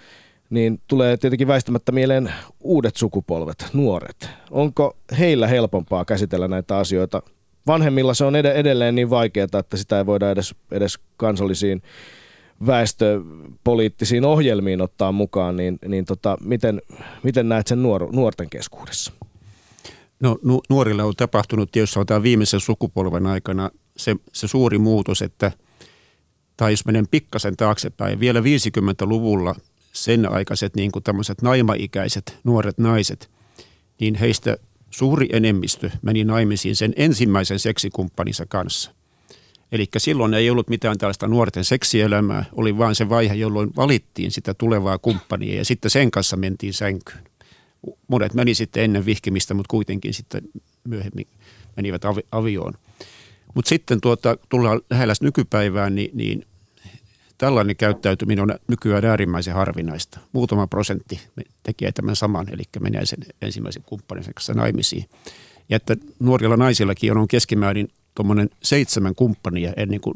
niin tulee tietenkin väistämättä mieleen uudet sukupolvet, nuoret. Onko heillä helpompaa käsitellä näitä asioita? Vanhemmilla se on edelleen niin vaikeaa, että sitä ei voida edes, edes kansallisiin väestöpoliittisiin ohjelmiin ottaa mukaan, niin, niin tota, miten, miten näet sen nuor, nuorten keskuudessa? No nu, nuorilla on tapahtunut tietysti tämän viimeisen sukupolven aikana se, se suuri muutos, että tai jos menen pikkasen taaksepäin, vielä 50-luvulla sen aikaiset niin kuin tämmöiset naimaikäiset nuoret naiset, niin heistä suuri enemmistö meni naimisiin sen ensimmäisen seksikumppaninsa kanssa. Eli silloin ei ollut mitään tällaista nuorten seksielämää, oli vain se vaihe, jolloin valittiin sitä tulevaa kumppania ja sitten sen kanssa mentiin sänkyyn. Monet meni sitten ennen vihkimistä, mutta kuitenkin sitten myöhemmin menivät avi- avioon. Mutta sitten tuota, tullaan lähellä nykypäivään, niin, niin tällainen käyttäytyminen on nykyään äärimmäisen harvinaista. Muutama prosentti tekee tämän saman, eli menee sen ensimmäisen kumppanin kanssa naimisiin. Ja että nuorilla naisillakin on keskimäärin tuommoinen seitsemän kumppania ennen kuin,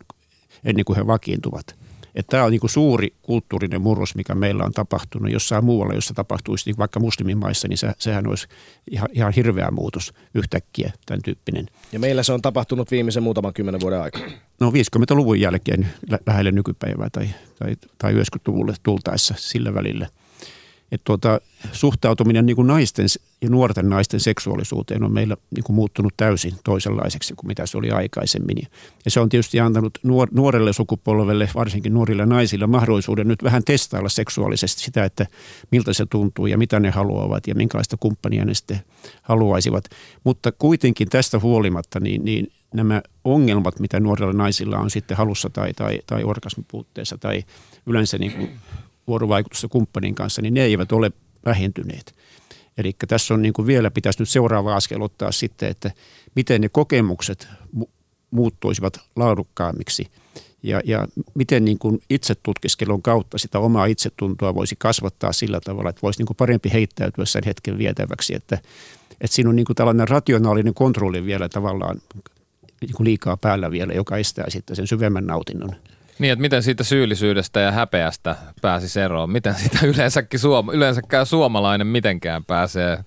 ennen kuin he vakiintuvat. Että tämä on niin kuin suuri kulttuurinen murros, mikä meillä on tapahtunut jossain muualla, jossa tapahtuisi niin vaikka muslimimaissa, niin se, sehän olisi ihan, ihan hirveä muutos yhtäkkiä, tämän tyyppinen. Ja meillä se on tapahtunut viimeisen muutaman kymmenen vuoden aikana. No 50-luvun jälkeen lä- lähelle nykypäivää tai, tai, tai 90-luvulle tultaessa sillä välillä – että tuota, suhtautuminen niin kuin naisten ja nuorten naisten seksuaalisuuteen on meillä niin kuin muuttunut täysin toisenlaiseksi kuin mitä se oli aikaisemmin. Ja se on tietysti antanut nuor- nuorelle sukupolvelle, varsinkin nuorille naisille, mahdollisuuden nyt vähän testailla seksuaalisesti sitä, että miltä se tuntuu ja mitä ne haluavat ja minkälaista kumppania ne sitten haluaisivat. Mutta kuitenkin tästä huolimatta niin, niin nämä ongelmat, mitä nuorilla naisilla on sitten halussa tai, tai, tai orgasmipuutteessa tai yleensä niin kuin vuorovaikutusta kumppanin kanssa, niin ne eivät ole vähentyneet. Eli tässä on niin kuin vielä pitäisi nyt seuraava askel ottaa sitten, että miten ne kokemukset mu- muuttuisivat laadukkaammiksi ja, ja miten niin kuin itsetutkiskelun kautta sitä omaa itsetuntoa voisi kasvattaa sillä tavalla, että voisi niin kuin parempi heittäytyä sen hetken vietäväksi, että, että siinä on niin kuin tällainen rationaalinen kontrolli vielä tavallaan niin kuin liikaa päällä vielä, joka estää sitten sen syvemmän nautinnon niin, että miten siitä syyllisyydestä ja häpeästä pääsisi eroon? Miten siitä yleensäkin suoma, yleensäkään suomalainen mitenkään pääsee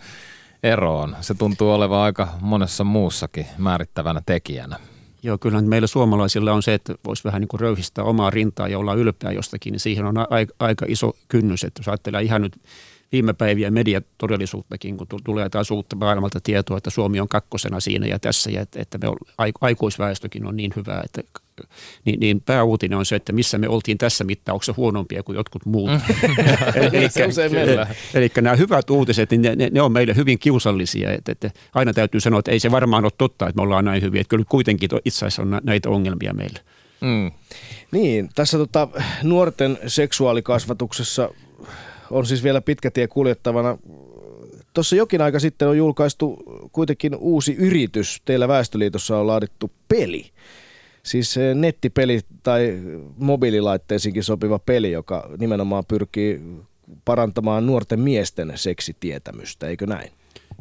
eroon? Se tuntuu olevan aika monessa muussakin määrittävänä tekijänä. Joo, kyllä meillä suomalaisilla on se, että voisi vähän niin kuin röyhistää omaa rintaa ja olla ylpeä jostakin, niin siihen on aika iso kynnys, että jos ajattelee ihan nyt viime päivien mediatodellisuuttakin, kun tulee taas uutta maailmalta tietoa, että Suomi on kakkosena siinä ja tässä, ja että, että me aikuisväestökin on niin hyvää, että niin, niin pääuutinen on se, että missä me oltiin tässä mittauksessa huonompia kuin jotkut muut. Mm. eli, nämä hyvät uutiset, niin ne, ne, ne on meille hyvin kiusallisia. Että, että aina täytyy sanoa, että ei se varmaan ole totta, että me ollaan näin hyviä. Että kyllä kuitenkin itse asiassa on näitä ongelmia meillä. Mm. Niin, tässä tota, nuorten seksuaalikasvatuksessa on siis vielä pitkä tie kuljettavana. Tuossa jokin aika sitten on julkaistu kuitenkin uusi yritys. Teillä Väestöliitossa on laadittu peli. Siis eh, nettipeli tai mobiililaitteisiinkin sopiva peli, joka nimenomaan pyrkii parantamaan nuorten miesten seksitietämystä, eikö näin?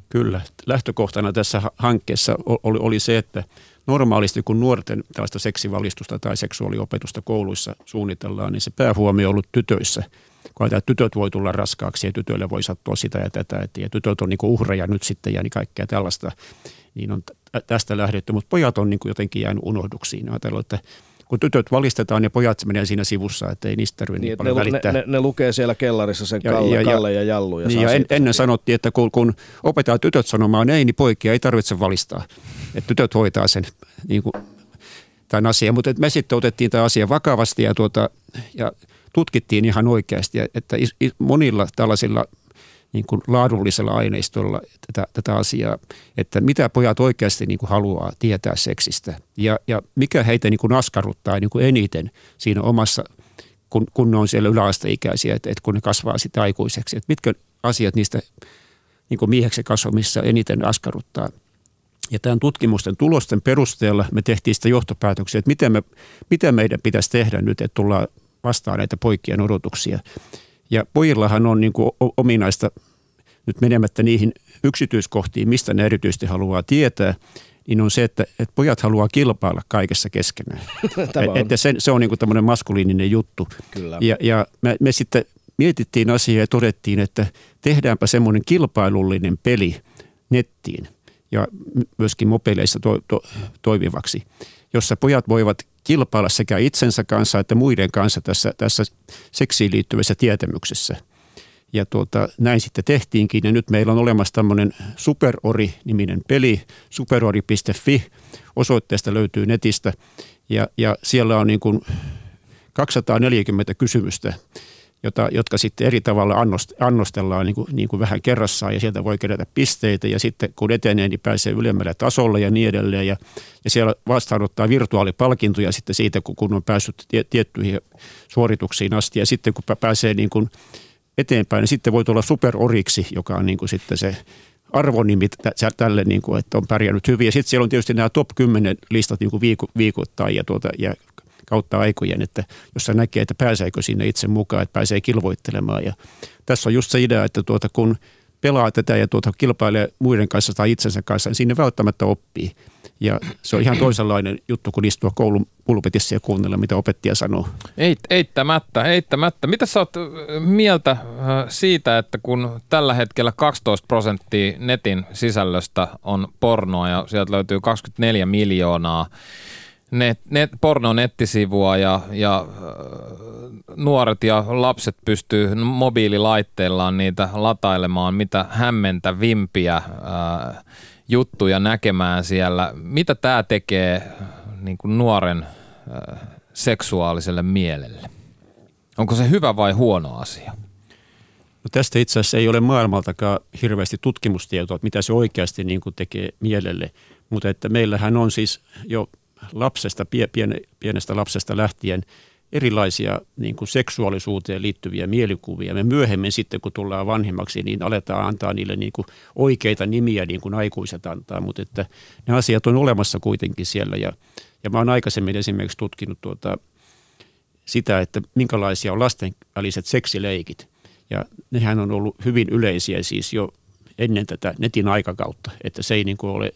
Kyllä. Lähtökohtana tässä hankkeessa oli, oli se, että normaalisti kun nuorten tällaista seksivalistusta tai seksuaaliopetusta kouluissa suunnitellaan, niin se päähuomio on ollut tytöissä – kun että tytöt voi tulla raskaaksi ja tytöille voi sattua sitä ja tätä, että ja tytöt on niin uhreja nyt sitten ja niin kaikkea tällaista, niin on tästä lähdetty, mutta pojat on niin kuin jotenkin jäänyt unohduksiin. Ajatellut, että kun tytöt valistetaan ja pojat menee siinä sivussa, että ei niistä tarvitse niin, niin paljon ne, välittää. Ne, ne, lukee siellä kellarissa sen ja, Kalle, ja, Kalle ja Jallu. Ja, niin, ja en, ennen sanottiin, että kun, kun opetetaan tytöt sanomaan ei, niin poikia ei tarvitse valistaa. Että tytöt hoitaa sen niin kuin, tämän asian. Mutta me sitten otettiin tämä asia vakavasti ja, tuota, ja tutkittiin ihan oikeasti, että monilla tällaisilla niin kuin laadullisella aineistolla tätä, tätä asiaa, että mitä pojat oikeasti niin kuin haluaa tietää seksistä ja, ja mikä heitä niin kuin askarruttaa niin kuin eniten siinä omassa, kun, kun ne on siellä yläasteikäisiä, että, että kun ne kasvaa sitten aikuiseksi, että mitkä asiat niistä niin kuin mieheksi kasvamissa eniten askarruttaa. Ja tämän tutkimusten tulosten perusteella me tehtiin sitä johtopäätöksiä, että miten, me, miten meidän pitäisi tehdä nyt, että tullaan vastaan näitä poikien odotuksia. Ja pojillahan on niin kuin ominaista, nyt menemättä niihin yksityiskohtiin, mistä ne erityisesti haluaa tietää, niin on se, että, että pojat haluaa kilpailla kaikessa keskenään. että se, se on niin kuin tämmöinen maskuliininen juttu. Kyllä. Ja, ja me, me sitten mietittiin asiaa ja todettiin, että tehdäänpä semmoinen kilpailullinen peli nettiin ja myöskin mobiileissa to, to, toimivaksi, jossa pojat voivat kilpailla sekä itsensä kanssa että muiden kanssa tässä, tässä seksiin liittyvässä tietämyksessä. Ja tuota, näin sitten tehtiinkin. Ja nyt meillä on olemassa tämmöinen Superori-niminen peli, superori.fi, osoitteesta löytyy netistä. Ja, ja siellä on niin kuin 240 kysymystä jota, jotka sitten eri tavalla annost, annostellaan niin kuin, niin kuin vähän kerrassaan ja sieltä voi kerätä pisteitä ja sitten kun etenee, niin pääsee ylemmälle tasolle ja niin edelleen ja, ja siellä vastaanottaa virtuaalipalkintoja sitten siitä, kun, kun on päässyt tie, tiettyihin suorituksiin asti ja sitten kun pääsee niin kuin eteenpäin, niin sitten voi tulla superoriksi, joka on niin kuin sitten se arvonimit tälle, niin kuin, että on pärjännyt hyvin. Ja sitten siellä on tietysti nämä top 10 listat niin kuin viiko, viikoittain ja, tuota, ja kautta aikojen, että jossa näkee, että pääseekö sinne itse mukaan, että pääsee kilvoittelemaan. Ja tässä on just se idea, että tuota, kun pelaa tätä ja tuota, kilpailee muiden kanssa tai itsensä kanssa, niin siinä välttämättä oppii. Ja se on ihan toisenlainen juttu kuin istua koulun pulpetissa ja kuunnella, mitä opettaja sanoo. Eit, eittämättä, eittämättä. Mitä sä oot mieltä siitä, että kun tällä hetkellä 12 prosenttia netin sisällöstä on pornoa ja sieltä löytyy 24 miljoonaa net, net, porno-nettisivua ja, ja nuoret ja lapset pystyy mobiililaitteillaan niitä latailemaan mitä hämmentävimpiä ää, juttuja näkemään siellä. Mitä tämä tekee niin kuin nuoren ää, seksuaaliselle mielelle? Onko se hyvä vai huono asia? No tästä itse asiassa ei ole maailmaltakaan hirveästi tutkimustietoa, että mitä se oikeasti niin kuin tekee mielelle, mutta että meillähän on siis jo lapsesta, piene, pienestä lapsesta lähtien erilaisia niin kuin seksuaalisuuteen liittyviä mielikuvia. Me myöhemmin sitten, kun tullaan vanhemmaksi, niin aletaan antaa niille niin kuin oikeita nimiä, niin kuin aikuiset antaa, mutta että ne asiat on olemassa kuitenkin siellä. Ja, ja mä oon aikaisemmin esimerkiksi tutkinut tuota, sitä, että minkälaisia on lasten väliset seksileikit. Ja nehän on ollut hyvin yleisiä siis jo ennen tätä netin aikakautta, että se ei niin kuin ole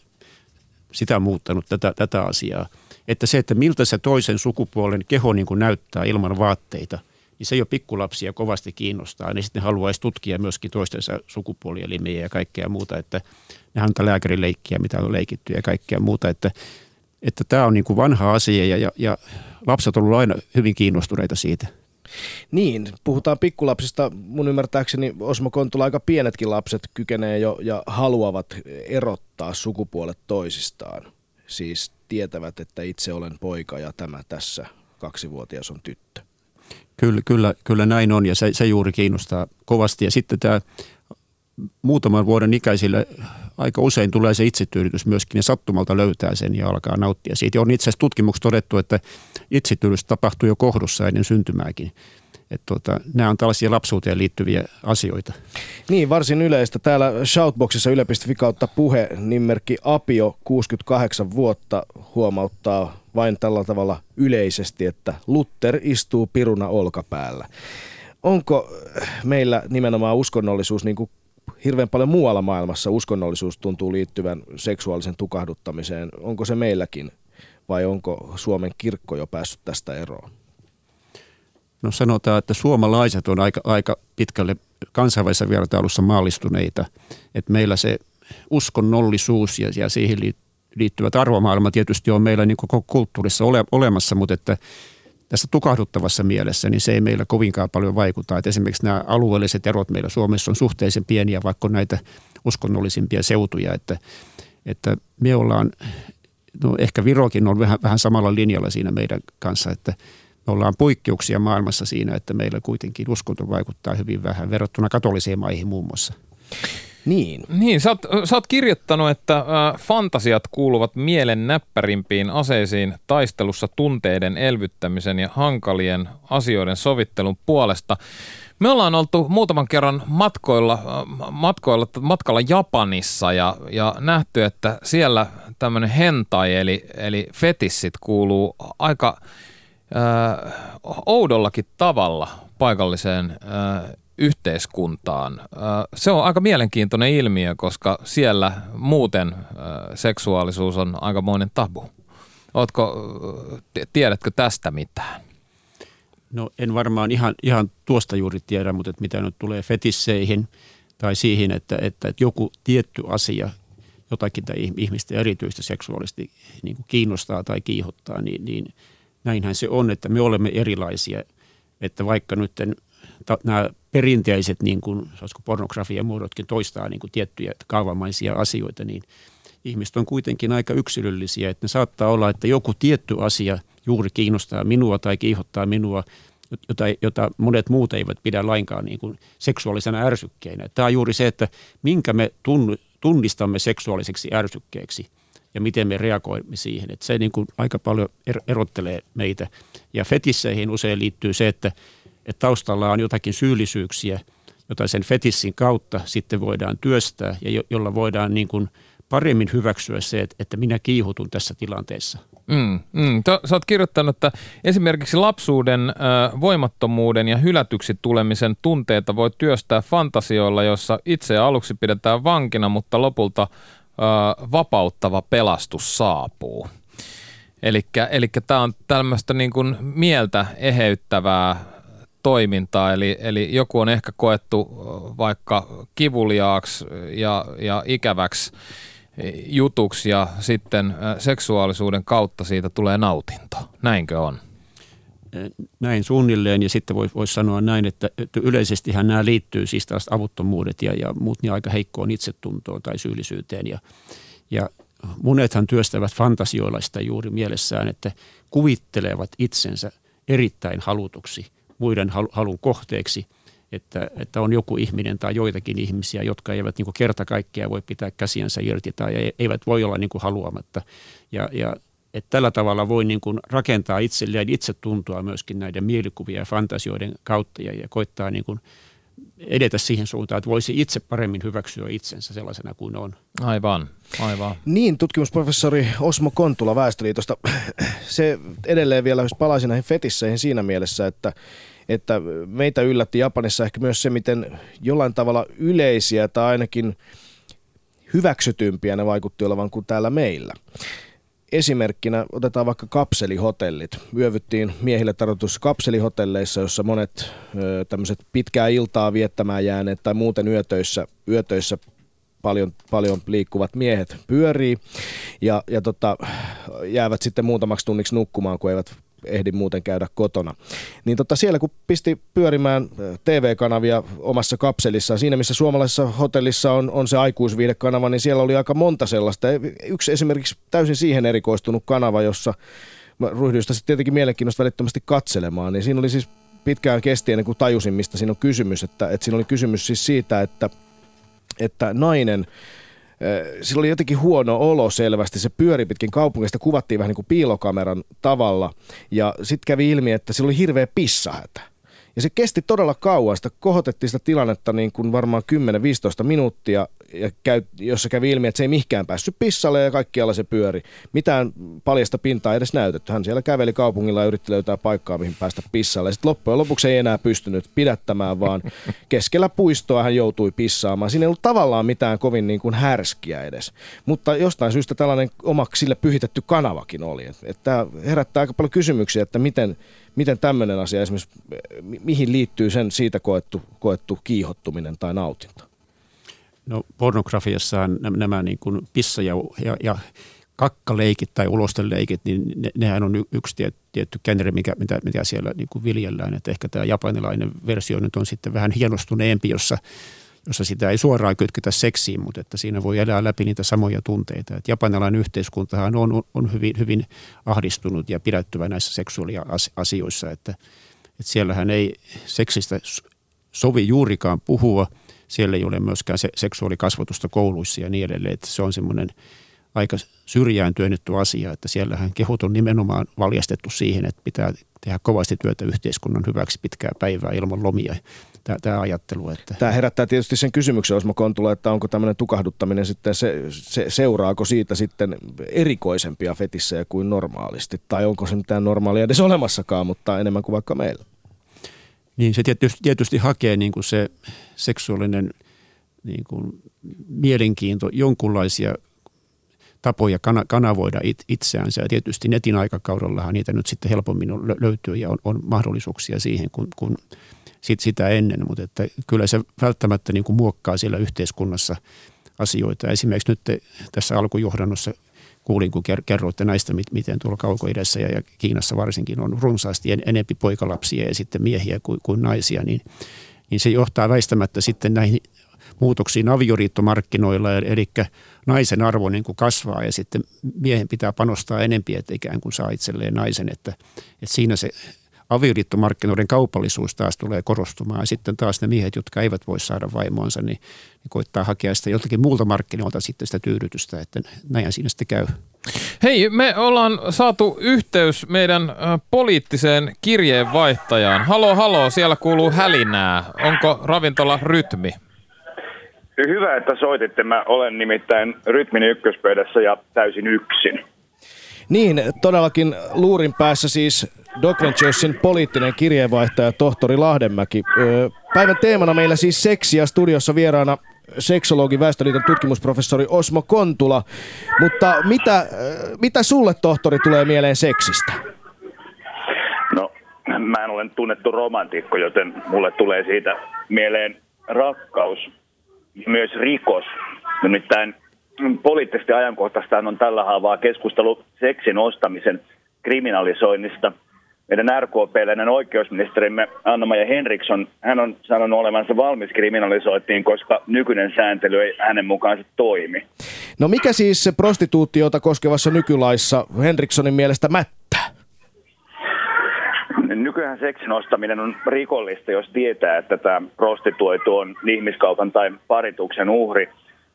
sitä muuttanut tätä, tätä asiaa. Että se, että miltä se toisen sukupuolen keho niin kuin näyttää ilman vaatteita, niin se jo pikkulapsia kovasti kiinnostaa. Niin sitten haluaisi tutkia myöskin toistensa sukupuolielimiä ja kaikkea muuta, että ne on lääkärileikkiä, mitä on leikitty ja kaikkea muuta, että, että tämä on niin kuin vanha asia ja, ja, ja lapset ovat aina hyvin kiinnostuneita siitä. Niin, puhutaan pikkulapsista. Mun ymmärtääkseni Osmo Kontula aika pienetkin lapset kykenee jo ja haluavat erottaa sukupuolet toisistaan. Siis tietävät, että itse olen poika ja tämä tässä kaksivuotias on tyttö. Kyllä, kyllä, kyllä näin on ja se, se juuri kiinnostaa kovasti. Ja sitten tämä muutaman vuoden ikäisille aika usein tulee se itsetyydytys myöskin ja sattumalta löytää sen ja alkaa nauttia siitä. Ja on itse asiassa tutkimuksessa todettu, että itsetyydytys tapahtuu jo kohdussa ennen syntymääkin. Että tota, nämä on tällaisia lapsuuteen liittyviä asioita. Niin, varsin yleistä. Täällä Shoutboxissa yle.fi kautta puhe nimmerkki Apio 68 vuotta huomauttaa vain tällä tavalla yleisesti, että Luther istuu piruna olkapäällä. Onko meillä nimenomaan uskonnollisuus niin kuin hirveän paljon muualla maailmassa uskonnollisuus tuntuu liittyvän seksuaalisen tukahduttamiseen. Onko se meilläkin vai onko Suomen kirkko jo päässyt tästä eroon? No sanotaan, että suomalaiset on aika, aika pitkälle kansainvälisessä vertailussa maallistuneita. Että meillä se uskonnollisuus ja, ja siihen liittyvät arvomaailma tietysti on meillä niin koko kulttuurissa ole, olemassa, mutta että tässä tukahduttavassa mielessä, niin se ei meillä kovinkaan paljon vaikuta. Että esimerkiksi nämä alueelliset erot meillä Suomessa on suhteellisen pieniä, vaikka on näitä uskonnollisimpia seutuja, että, että me ollaan, no ehkä Virokin on vähän, vähän samalla linjalla siinä meidän kanssa, että me ollaan poikkeuksia maailmassa siinä, että meillä kuitenkin uskonto vaikuttaa hyvin vähän verrattuna katolisiin maihin muun muassa. Niin. Niin, sä oot, sä oot kirjoittanut, että äh, fantasiat kuuluvat mielen näppärimpiin aseisiin taistelussa tunteiden elvyttämisen ja hankalien asioiden sovittelun puolesta. Me ollaan oltu muutaman kerran matkoilla, äh, matkoilla matkalla Japanissa ja, ja nähty, että siellä tämmöinen hentai eli, eli fetissit kuuluu aika äh, oudollakin tavalla paikalliseen äh, yhteiskuntaan. Se on aika mielenkiintoinen ilmiö, koska siellä muuten seksuaalisuus on aikamoinen tabu. Ootko, tiedätkö tästä mitään? No en varmaan ihan, ihan tuosta juuri tiedä, mutta että mitä nyt tulee fetisseihin tai siihen, että, että, että joku tietty asia jotakin tai ihmistä erityistä seksuaalisesti niin kiinnostaa tai kiihottaa, niin, niin näinhän se on, että me olemme erilaisia. Että vaikka nyt nämä perinteiset niin kuin, pornografian muodotkin toistaa niin kuin tiettyjä kaavamaisia asioita, niin ihmiset on kuitenkin aika yksilöllisiä, että ne saattaa olla, että joku tietty asia juuri kiinnostaa minua tai kiihottaa minua, jota, jota monet muut eivät pidä lainkaan niin kuin seksuaalisena ärsykkeinä. Tämä on juuri se, että minkä me tunnistamme seksuaaliseksi ärsykkeeksi ja miten me reagoimme siihen. Että se niin kuin aika paljon er-, erottelee meitä. Ja fetisseihin usein liittyy se, että että taustalla on jotakin syyllisyyksiä, jota sen fetissin kautta sitten voidaan työstää ja jo, jolla voidaan niin kuin paremmin hyväksyä se, että, että minä kiihutun tässä tilanteessa. Mm, mm. Sä oot kirjoittanut, että esimerkiksi lapsuuden ö, voimattomuuden ja hylätyksi tulemisen tunteita voi työstää fantasioilla, jossa itse aluksi pidetään vankina, mutta lopulta ö, vapauttava pelastus saapuu. Eli tämä on tämmöistä niin mieltä eheyttävää toimintaa, eli, eli joku on ehkä koettu vaikka kivuliaaksi ja, ja ikäväksi jutuksi ja sitten seksuaalisuuden kautta siitä tulee nautinto. Näinkö on? Näin suunnilleen ja sitten voisi vois sanoa näin, että, yleisestihän nämä liittyy siis taas avuttomuudet ja, ja muut niin aika heikkoon itsetuntoon tai syyllisyyteen ja, ja monethan työstävät fantasioilla sitä juuri mielessään, että kuvittelevat itsensä erittäin halutuksi muiden halun kohteeksi – että, että on joku ihminen tai joitakin ihmisiä, jotka eivät niin kerta kaikkea voi pitää käsiänsä irti tai eivät voi olla niin kuin haluamatta. Ja, ja että tällä tavalla voi niin kuin rakentaa itselleen itse tuntua myöskin näiden mielikuvien ja fantasioiden kautta ja, ja koittaa niin kuin edetä siihen suuntaan, että voisi itse paremmin hyväksyä itsensä sellaisena kuin on. Aivan, aivan. Niin, tutkimusprofessori Osmo Kontula Väestöliitosta. Se edelleen vielä, jos palaisin näihin fetisseihin siinä mielessä, että että meitä yllätti Japanissa ehkä myös se, miten jollain tavalla yleisiä tai ainakin hyväksytympiä ne vaikutti olevan kuin täällä meillä. Esimerkkinä otetaan vaikka kapselihotellit. Yövyttiin miehille tarkoitus kapselihotelleissa, jossa monet tämmöiset pitkää iltaa viettämään jääneet tai muuten yötöissä, yötöissä paljon, paljon liikkuvat miehet pyörii ja, ja tota, jäävät sitten muutamaksi tunniksi nukkumaan, kun eivät ehdi muuten käydä kotona. Niin tota, siellä kun pisti pyörimään TV-kanavia omassa kapselissaan, siinä missä suomalaisessa hotellissa on, on se aikuisviidekanava, niin siellä oli aika monta sellaista. Yksi esimerkiksi täysin siihen erikoistunut kanava, jossa mä ryhdyin sitä tietenkin mielenkiinnosta välittömästi katselemaan, niin siinä oli siis pitkään kesti ennen kuin tajusin, mistä siinä on kysymys. Että, että siinä oli kysymys siis siitä, että, että nainen sillä oli jotenkin huono olo selvästi. Se pyöri pitkin kaupungista, kuvattiin vähän niin kuin piilokameran tavalla. Ja sitten kävi ilmi, että sillä oli hirveä pissahätä. Ja se kesti todella kauan. Sitä kohotettiin sitä tilannetta niin kuin varmaan 10-15 minuuttia ja käy, jossa kävi ilmi, että se ei mihinkään päässyt pissalle ja kaikkialla se pyöri. Mitään paljasta pintaa ei edes näytetty. Hän siellä käveli kaupungilla ja yritti löytää paikkaa, mihin päästä pissalle. Sitten loppujen lopuksi ei enää pystynyt pidättämään, vaan keskellä puistoa hän joutui pissaamaan. Siinä ei ollut tavallaan mitään kovin niin kuin härskiä edes. Mutta jostain syystä tällainen omaksi sille pyhitetty kanavakin oli. Että herättää aika paljon kysymyksiä, että miten, miten tämmöinen asia esimerkiksi, mihin liittyy sen siitä koettu, koettu kiihottuminen tai nautinto? No pornografiassa nämä niin kuin pissa ja, ja, ja kakkaleikit tai ulosteleikit, niin ne, nehän on yksi tietty genre, mikä, mitä, mitä siellä niin kuin viljellään. Että ehkä tämä japanilainen versio nyt on sitten vähän hienostuneempi, jossa, jossa sitä ei suoraan kytketä seksiin, mutta että siinä voi elää läpi niitä samoja tunteita. Että japanilainen yhteiskuntahan on, on hyvin, hyvin ahdistunut ja pidättyvä näissä seksuaaliasioissa, että, että siellähän ei seksistä sovi juurikaan puhua – siellä ei ole myöskään se, seksuaalikasvatusta kouluissa ja niin edelleen. Että se on semmoinen aika syrjään työnnetty asia, että siellähän kehut on nimenomaan valjastettu siihen, että pitää tehdä kovasti työtä yhteiskunnan hyväksi pitkää päivää ilman lomia. Tämä, tämä ajattelu. Että... Tämä herättää tietysti sen kysymyksen, Osmo Kontula, että onko tämmöinen tukahduttaminen sitten, se, se, seuraako siitä sitten erikoisempia fetissejä kuin normaalisti, tai onko se mitään normaalia edes olemassakaan, mutta enemmän kuin vaikka meillä? Niin se tietysti, tietysti hakee niin kuin se seksuaalinen niin kuin mielenkiinto, jonkunlaisia tapoja kanavoida it, itseänsä. Ja tietysti netin aikakaudellahan niitä nyt sitten helpommin löytyy ja on, on mahdollisuuksia siihen kuin, kuin sit, sitä ennen. Mutta että kyllä se välttämättä niin kuin muokkaa siellä yhteiskunnassa asioita. Esimerkiksi nyt tässä alkujohdannossa – kuulin, kun kerroitte näistä, miten tuolla kaukoidessa ja Kiinassa varsinkin on runsaasti enempi poikalapsia ja sitten miehiä kuin, kuin naisia, niin, niin se johtaa väistämättä sitten näihin muutoksiin avioliittomarkkinoilla, eli naisen arvo niin kuin kasvaa ja sitten miehen pitää panostaa enempi, että ikään kuin saa itselleen naisen, että, että siinä se avioliittomarkkinoiden kaupallisuus taas tulee korostumaan. Ja sitten taas ne miehet, jotka eivät voi saada vaimoansa, niin, niin koittaa hakea sitä joltakin muulta markkinoilta sitten sitä tyydytystä, että näin siinä sitten käy. Hei, me ollaan saatu yhteys meidän poliittiseen kirjeenvaihtajaan. Halo, halo, siellä kuuluu hälinää. Onko ravintola Rytmi? Hyvä, että soititte. Mä olen nimittäin Rytmin ykköspöydässä ja täysin yksin. Niin, todellakin luurin päässä siis Doc Venturesin poliittinen kirjeenvaihtaja tohtori Lahdenmäki. Päivän teemana meillä siis seksi ja studiossa vieraana seksologi, Väestöliiton tutkimusprofessori Osmo Kontula. Mutta mitä, mitä sulle, tohtori, tulee mieleen seksistä? No, mä en ole tunnettu romantikko, joten mulle tulee siitä mieleen rakkaus myös rikos. Nimittäin poliittisesti ajankohtaista on tällä haavaa keskustelu seksin ostamisen kriminalisoinnista – meidän RKP-läinen oikeusministerimme Anna-Maja Henriksson, hän on sanonut olevansa valmis kriminalisoitiin, koska nykyinen sääntely ei hänen mukaansa toimi. No mikä siis prostituutiota koskevassa nykylaissa Henrikssonin mielestä mättää? Nykyään seksin ostaminen on rikollista, jos tietää, että tämä prostituoitu on ihmiskaupan tai parituksen uhri.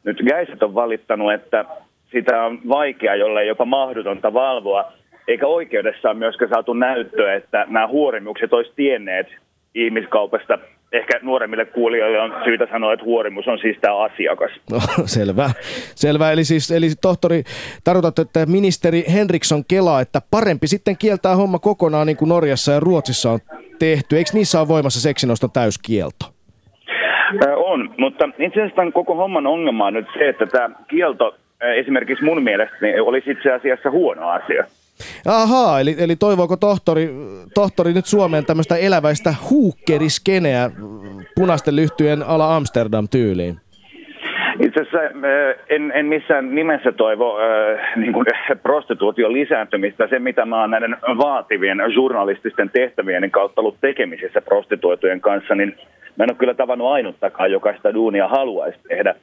Nyt Gäiset on valittanut, että sitä on vaikea, jollei jopa mahdotonta valvoa – eikä oikeudessa ole myöskään saatu näyttöä, että nämä huorimukset olisi tienneet ihmiskaupasta. Ehkä nuoremmille kuulijoille on syytä sanoa, että huorimus on siis tämä asiakas. No, selvä. selvä. Eli siis eli tohtori, tarkoitat, että ministeri Henriksson kelaa, että parempi sitten kieltää homma kokonaan niin kuin Norjassa ja Ruotsissa on tehty. Eikö niissä ole voimassa seksinoston täyskielto? On, mutta itse asiassa tämän koko homman ongelma on nyt se, että tämä kielto esimerkiksi mun mielestä olisi itse asiassa huono asia. Ahaa, eli, eli toivooko tohtori, tohtori nyt Suomeen tämmöistä eläväistä huukkeriskeneä punaisten lyhtyjen ala Amsterdam-tyyliin? Itse asiassa en, en missään nimessä toivo äh, niin kuin prostituution lisääntymistä. Se, mitä mä oon näiden vaativien journalististen tehtävien kautta ollut tekemisissä prostituoitujen kanssa, niin mä en ole kyllä tavannut ainuttakaan, joka sitä duunia haluaisi tehdä.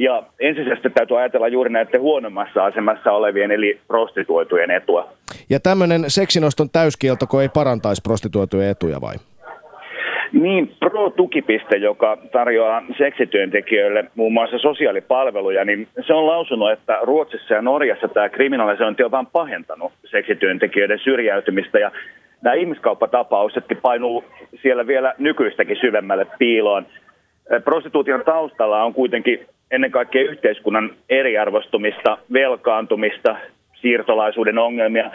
Ja ensisijaisesti täytyy ajatella juuri näiden huonommassa asemassa olevien, eli prostituoitujen etua. Ja tämmöinen seksinoston täyskieltoko ei parantaisi prostituoitujen etuja vai? Niin, Pro-tukipiste, joka tarjoaa seksityöntekijöille muun muassa sosiaalipalveluja, niin se on lausunut, että Ruotsissa ja Norjassa tämä kriminalisointi on vain pahentanut seksityöntekijöiden syrjäytymistä. Ja nämä ihmiskauppatapauksetkin painuu siellä vielä nykyistäkin syvemmälle piiloon. Prostituution taustalla on kuitenkin ennen kaikkea yhteiskunnan eriarvostumista, velkaantumista, siirtolaisuuden ongelmia.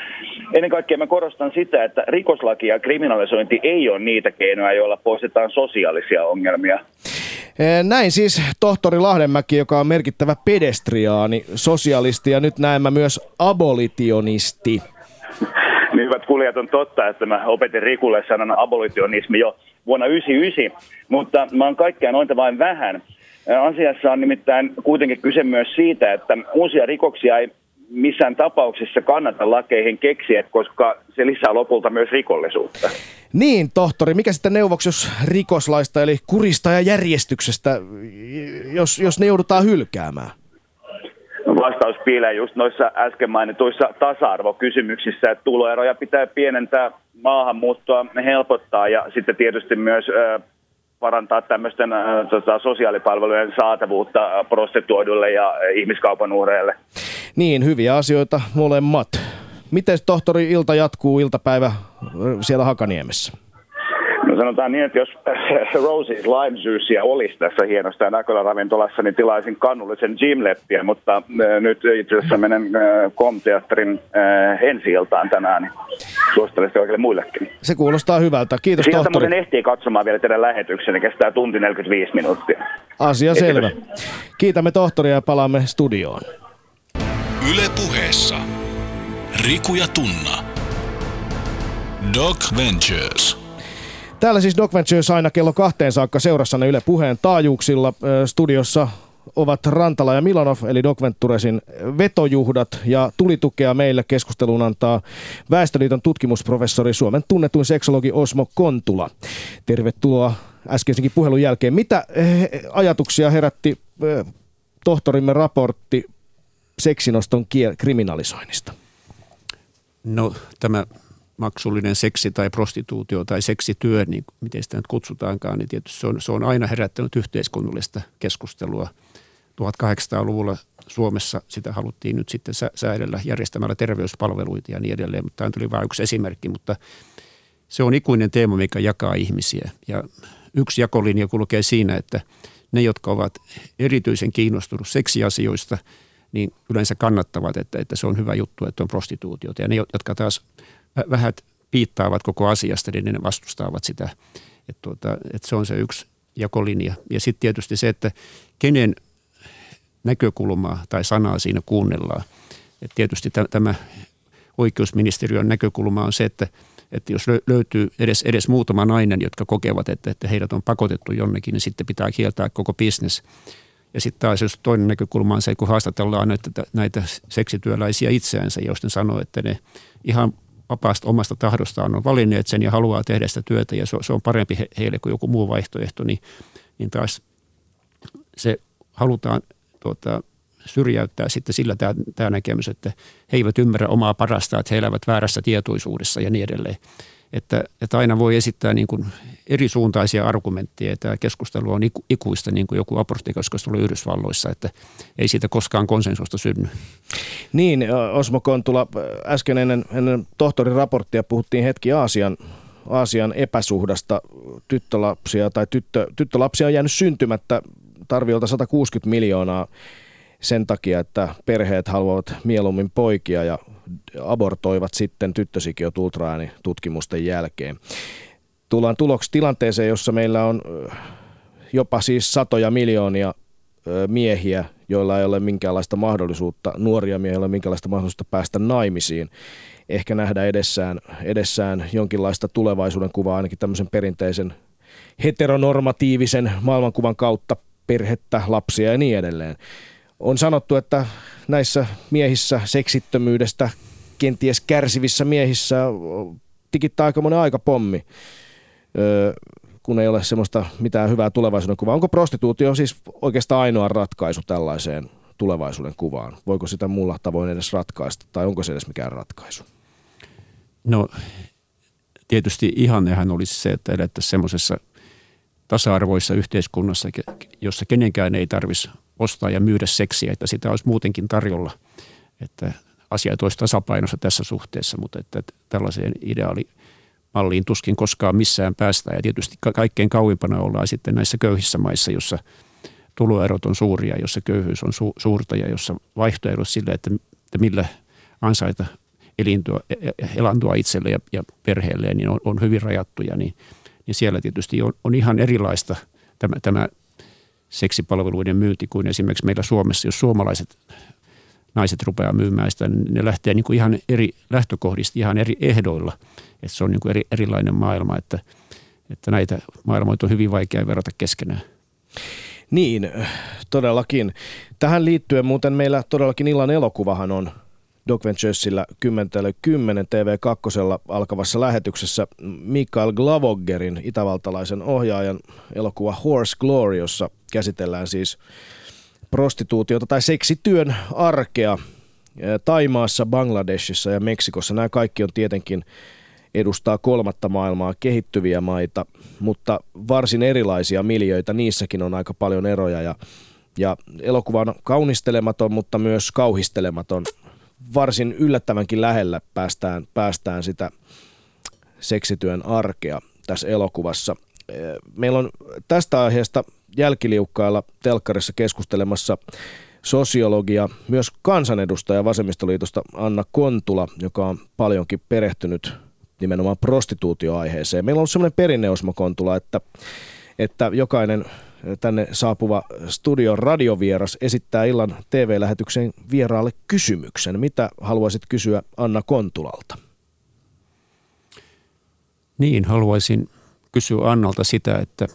Ennen kaikkea mä korostan sitä, että rikoslaki ja kriminalisointi ei ole niitä keinoja, joilla poistetaan sosiaalisia ongelmia. Näin siis tohtori Lahdenmäki, joka on merkittävä pedestriaani, sosialisti ja nyt näemmä myös abolitionisti. Niin hyvät kuulijat, on totta, että mä opetin Rikulle sanan abolitionismi jo vuonna 1999, mutta mä oon kaikkea noita vain vähän – Asiassa on nimittäin kuitenkin kyse myös siitä, että uusia rikoksia ei missään tapauksessa kannata lakeihin keksiä, koska se lisää lopulta myös rikollisuutta. Niin, tohtori, mikä sitten neuvoksi, jos rikoslaista eli kurista ja järjestyksestä, jos, jos ne joudutaan hylkäämään? Vastaus piilee just noissa äsken mainituissa tasa-arvokysymyksissä, että tuloeroja pitää pienentää, maahanmuuttoa helpottaa ja sitten tietysti myös parantaa tämmöisten äh, tota, sosiaalipalvelujen saatavuutta prostituoidulle ja ihmiskaupan uhreille. Niin, hyviä asioita molemmat. Miten tohtori ilta jatkuu iltapäivä siellä Hakaniemessä? No sanotaan niin, että jos Rosie's Lime Juicea olisi tässä hienosta ravintolassa, niin tilaisin kannullisen gymleppiä, mutta äh, nyt itse asiassa menen äh, Komteatterin äh, ensi iltaan tänään, niin suosittelen sitä kaikille muillekin. Se kuulostaa hyvältä. Kiitos Sieltä tohtori. muuten ehtii katsomaan vielä teidän lähetyksen, niin kestää tunti 45 minuuttia. Asia Kiitos. selvä. Kiitämme tohtoria ja palaamme studioon. Yle puheessa. Riku ja Tunna. Doc Ventures. Täällä siis Doc Ventures aina kello kahteen saakka seurassanne Yle Puheen taajuuksilla. Studiossa ovat Rantala ja Milanov, eli Doc Venturesin vetojuhdat, ja tulitukea meille keskusteluun antaa Väestöliiton tutkimusprofessori, Suomen tunnetuin seksologi Osmo Kontula. Tervetuloa äskeisenkin puhelun jälkeen. Mitä eh, ajatuksia herätti tohtorimme raportti seksinoston kriminalisoinnista? No tämä maksullinen seksi tai prostituutio tai seksityö, niin miten sitä nyt kutsutaankaan, niin tietysti se on, se on aina herättänyt yhteiskunnallista keskustelua. 1800-luvulla Suomessa sitä haluttiin nyt sitten säädellä järjestämällä terveyspalveluita ja niin edelleen, mutta tämä tuli vain yksi esimerkki, mutta se on ikuinen teema, mikä jakaa ihmisiä. Ja yksi jakolinja kulkee siinä, että ne, jotka ovat erityisen kiinnostunut seksiasioista, niin yleensä kannattavat, että, että se on hyvä juttu, että on prostituutiota. Ja ne, jotka taas vähän piittaavat koko asiasta, niin ne vastustavat sitä. Että, tuota, että se on se yksi jakolinja. Ja sitten tietysti se, että kenen näkökulmaa tai sanaa siinä kuunnellaan. Et tietysti tämä oikeusministeriön näkökulma on se, että, että jos löytyy edes, edes muutama nainen, jotka kokevat, että, että heidät on pakotettu jonnekin, niin sitten pitää kieltää koko bisnes. Ja sitten taas jos toinen näkökulma on se, kun haastatellaan näitä, näitä seksityöläisiä itseänsä, jos ne sanoo, että ne ihan vapaasta omasta tahdostaan on valinneet sen ja haluaa tehdä sitä työtä ja se, se on parempi heille kuin joku muu vaihtoehto, niin, niin taas se halutaan tuota, syrjäyttää sitten sillä tämä, tämä näkemys, että he eivät ymmärrä omaa parasta, että he elävät väärässä tietoisuudessa ja niin edelleen. Että, että aina voi esittää niin kuin eri suuntaisia argumentteja. Tämä keskustelu on ikuista, niin kuin joku aborttikeskustelu Yhdysvalloissa, että ei siitä koskaan konsensusta synny. Niin, Osmo Kontula, äsken ennen, ennen tohtorin raporttia puhuttiin hetki Aasian Aasian epäsuhdasta. Tyttölapsia tai tyttö, tyttölapsia on jäänyt syntymättä tarviolta 160 miljoonaa sen takia, että perheet haluavat mieluummin poikia ja abortoivat sitten tyttösikiöt ultraäänitutkimusten jälkeen. Tullaan tuloksi tilanteeseen, jossa meillä on jopa siis satoja miljoonia miehiä, joilla ei ole minkäänlaista mahdollisuutta, nuoria miehiä, ei ole minkäänlaista mahdollisuutta päästä naimisiin. Ehkä nähdä edessään, edessään jonkinlaista tulevaisuuden kuvaa ainakin tämmöisen perinteisen heteronormatiivisen maailmankuvan kautta perhettä, lapsia ja niin edelleen. On sanottu, että näissä miehissä seksittömyydestä kenties kärsivissä miehissä tikittää aika monen aikapommi, kun ei ole semmoista mitään hyvää tulevaisuuden kuvaa. Onko prostituutio siis oikeastaan ainoa ratkaisu tällaiseen tulevaisuuden kuvaan? Voiko sitä muulla tavoin edes ratkaista tai onko se edes mikään ratkaisu? No tietysti ihannehan olisi se, että elettäisiin semmoisessa tasa-arvoissa yhteiskunnassa, jossa kenenkään ei tarvitsisi ostaa ja myydä seksiä, että sitä olisi muutenkin tarjolla, että asiat olisi tasapainossa tässä suhteessa, mutta että tällaiseen ideaalimalliin tuskin koskaan missään päästään. Ja tietysti kaikkein kauimpana ollaan sitten näissä köyhissä maissa, jossa tuloerot on suuria, jossa köyhyys on su- suurta ja jossa vaihtoehdot sille, että, että millä ansaita elintua, e, e, elantua itselle ja, ja perheelleen, niin on, on hyvin rajattuja, niin, niin siellä tietysti on, on ihan erilaista tämä, tämä seksipalveluiden myynti kuin esimerkiksi meillä Suomessa, jos suomalaiset naiset rupeaa myymään sitä, niin ne lähtee niin kuin ihan eri lähtökohdista, ihan eri ehdoilla. Että se on niin kuin eri, erilainen maailma, että, että näitä maailmoita on hyvin vaikea verrata keskenään. Niin, todellakin. Tähän liittyen muuten meillä todellakin illan elokuvahan on Doc Venturesillä 10 TV2 alkavassa lähetyksessä Mikael Glavoggerin itävaltalaisen ohjaajan elokuva Horse Glory, jossa käsitellään siis prostituutiota tai seksityön arkea Taimaassa, Bangladeshissa ja Meksikossa. Nämä kaikki on tietenkin edustaa kolmatta maailmaa, kehittyviä maita, mutta varsin erilaisia miljöitä. Niissäkin on aika paljon eroja ja, ja elokuva on kaunistelematon, mutta myös kauhistelematon varsin yllättävänkin lähellä päästään, päästään sitä seksityön arkea tässä elokuvassa. Meillä on tästä aiheesta jälkiliukkailla telkkarissa keskustelemassa sosiologia, myös kansanedustaja Vasemmistoliitosta Anna Kontula, joka on paljonkin perehtynyt nimenomaan prostituutioaiheeseen. Meillä on sellainen perinne Osmo Kontula, että, että jokainen tänne saapuva studion radiovieras esittää illan TV-lähetyksen vieraalle kysymyksen. Mitä haluaisit kysyä Anna Kontulalta? Niin, haluaisin kysyä Annalta sitä, että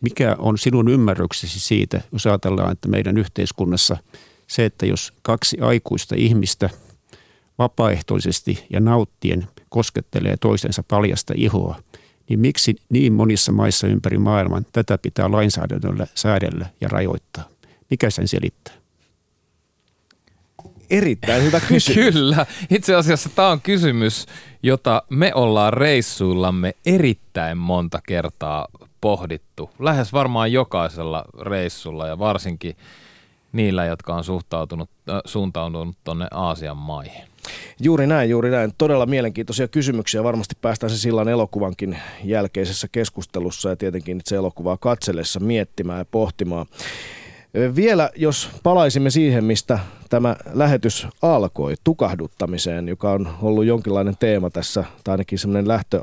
mikä on sinun ymmärryksesi siitä, jos ajatellaan, että meidän yhteiskunnassa se, että jos kaksi aikuista ihmistä vapaaehtoisesti ja nauttien koskettelee toistensa paljasta ihoa – niin miksi niin monissa maissa ympäri maailman tätä pitää lainsäädännöllä säädellä ja rajoittaa? Mikä sen selittää? Erittäin hyvä kysymys. Kyllä. Itse asiassa tämä on kysymys, jota me ollaan reissuillamme erittäin monta kertaa pohdittu. Lähes varmaan jokaisella reissulla ja varsinkin niillä, jotka on suhtautunut, äh, suuntautunut tuonne Aasian maihin. Juuri näin, juuri näin. Todella mielenkiintoisia kysymyksiä. Varmasti päästään se sillan elokuvankin jälkeisessä keskustelussa ja tietenkin itse elokuvaa katsellessa miettimään ja pohtimaan. Vielä jos palaisimme siihen, mistä tämä lähetys alkoi, tukahduttamiseen, joka on ollut jonkinlainen teema tässä, tai ainakin semmoinen lähtö,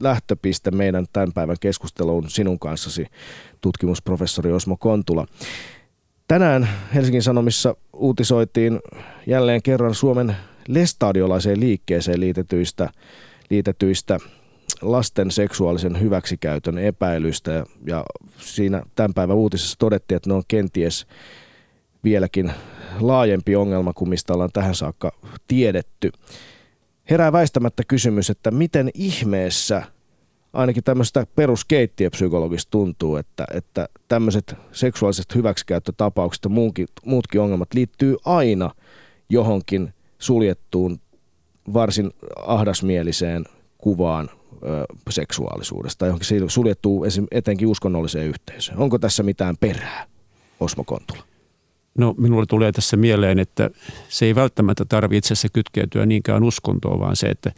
lähtöpiste meidän tämän päivän keskusteluun sinun kanssasi, tutkimusprofessori Osmo Kontula. Tänään Helsingin Sanomissa uutisoitiin jälleen kerran Suomen lestadiolaiseen liikkeeseen liitetyistä, liitetyistä lasten seksuaalisen hyväksikäytön epäilyistä ja, ja siinä tämän päivän uutisessa todettiin, että ne on kenties vieläkin laajempi ongelma kuin mistä ollaan tähän saakka tiedetty. Herää väistämättä kysymys, että miten ihmeessä ainakin tämmöistä peruskeittiöpsykologista tuntuu, että, että tämmöiset seksuaaliset hyväksikäyttötapaukset ja muutkin, muutkin ongelmat liittyy aina johonkin suljettuun, varsin ahdasmieliseen kuvaan seksuaalisuudesta, johonkin suljettuu etenkin uskonnolliseen yhteisöön. Onko tässä mitään perää, Osmo Kontula? No minulle tulee tässä mieleen, että se ei välttämättä tarvitse itse kytkeytyä niinkään uskontoon, vaan se, että,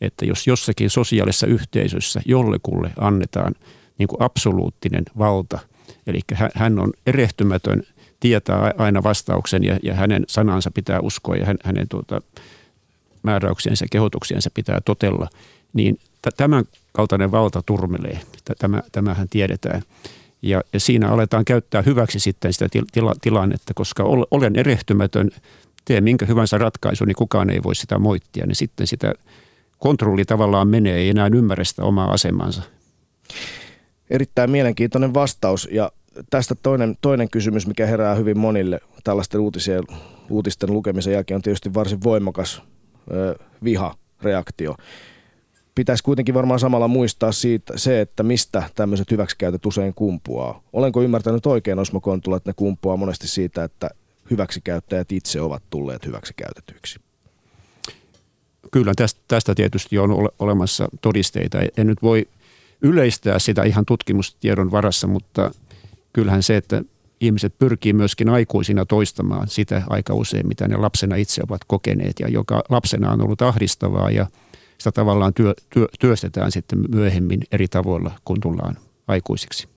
että jos jossakin sosiaalisessa yhteisössä jollekulle annetaan niin kuin absoluuttinen valta, eli hän on erehtymätön, tietää aina vastauksen ja, ja hänen sanansa pitää uskoa ja hänen tuota, määräyksiensä ja kehotuksiensa pitää totella, niin tämän kaltainen valta turmelee. Tämä, tämähän tiedetään. Ja, ja siinä aletaan käyttää hyväksi sitten sitä tila, tilannetta, koska olen erehtymätön, tee minkä hyvänsä ratkaisu, niin kukaan ei voi sitä moittia. Niin sitten sitä kontrolli tavallaan menee, ei enää ymmärrä sitä omaa asemansa. Erittäin mielenkiintoinen vastaus ja tästä toinen, toinen kysymys, mikä herää hyvin monille tällaisten uutisien, uutisten lukemisen jälkeen on tietysti varsin voimakas ö, viha-reaktio pitäisi kuitenkin varmaan samalla muistaa siitä, se, että mistä tämmöiset hyväksikäytöt usein kumpuaa. Olenko ymmärtänyt oikein Osmo Kontula, että ne kumpuaa monesti siitä, että hyväksikäyttäjät itse ovat tulleet hyväksikäytetyiksi? Kyllä tästä, tästä tietysti on ole, olemassa todisteita. En nyt voi yleistää sitä ihan tutkimustiedon varassa, mutta kyllähän se, että ihmiset pyrkii myöskin aikuisina toistamaan sitä aika usein, mitä ne lapsena itse ovat kokeneet ja joka lapsena on ollut ahdistavaa ja – sitä tavallaan työ, työ, työstetään sitten myöhemmin eri tavoilla, kun tullaan aikuisiksi.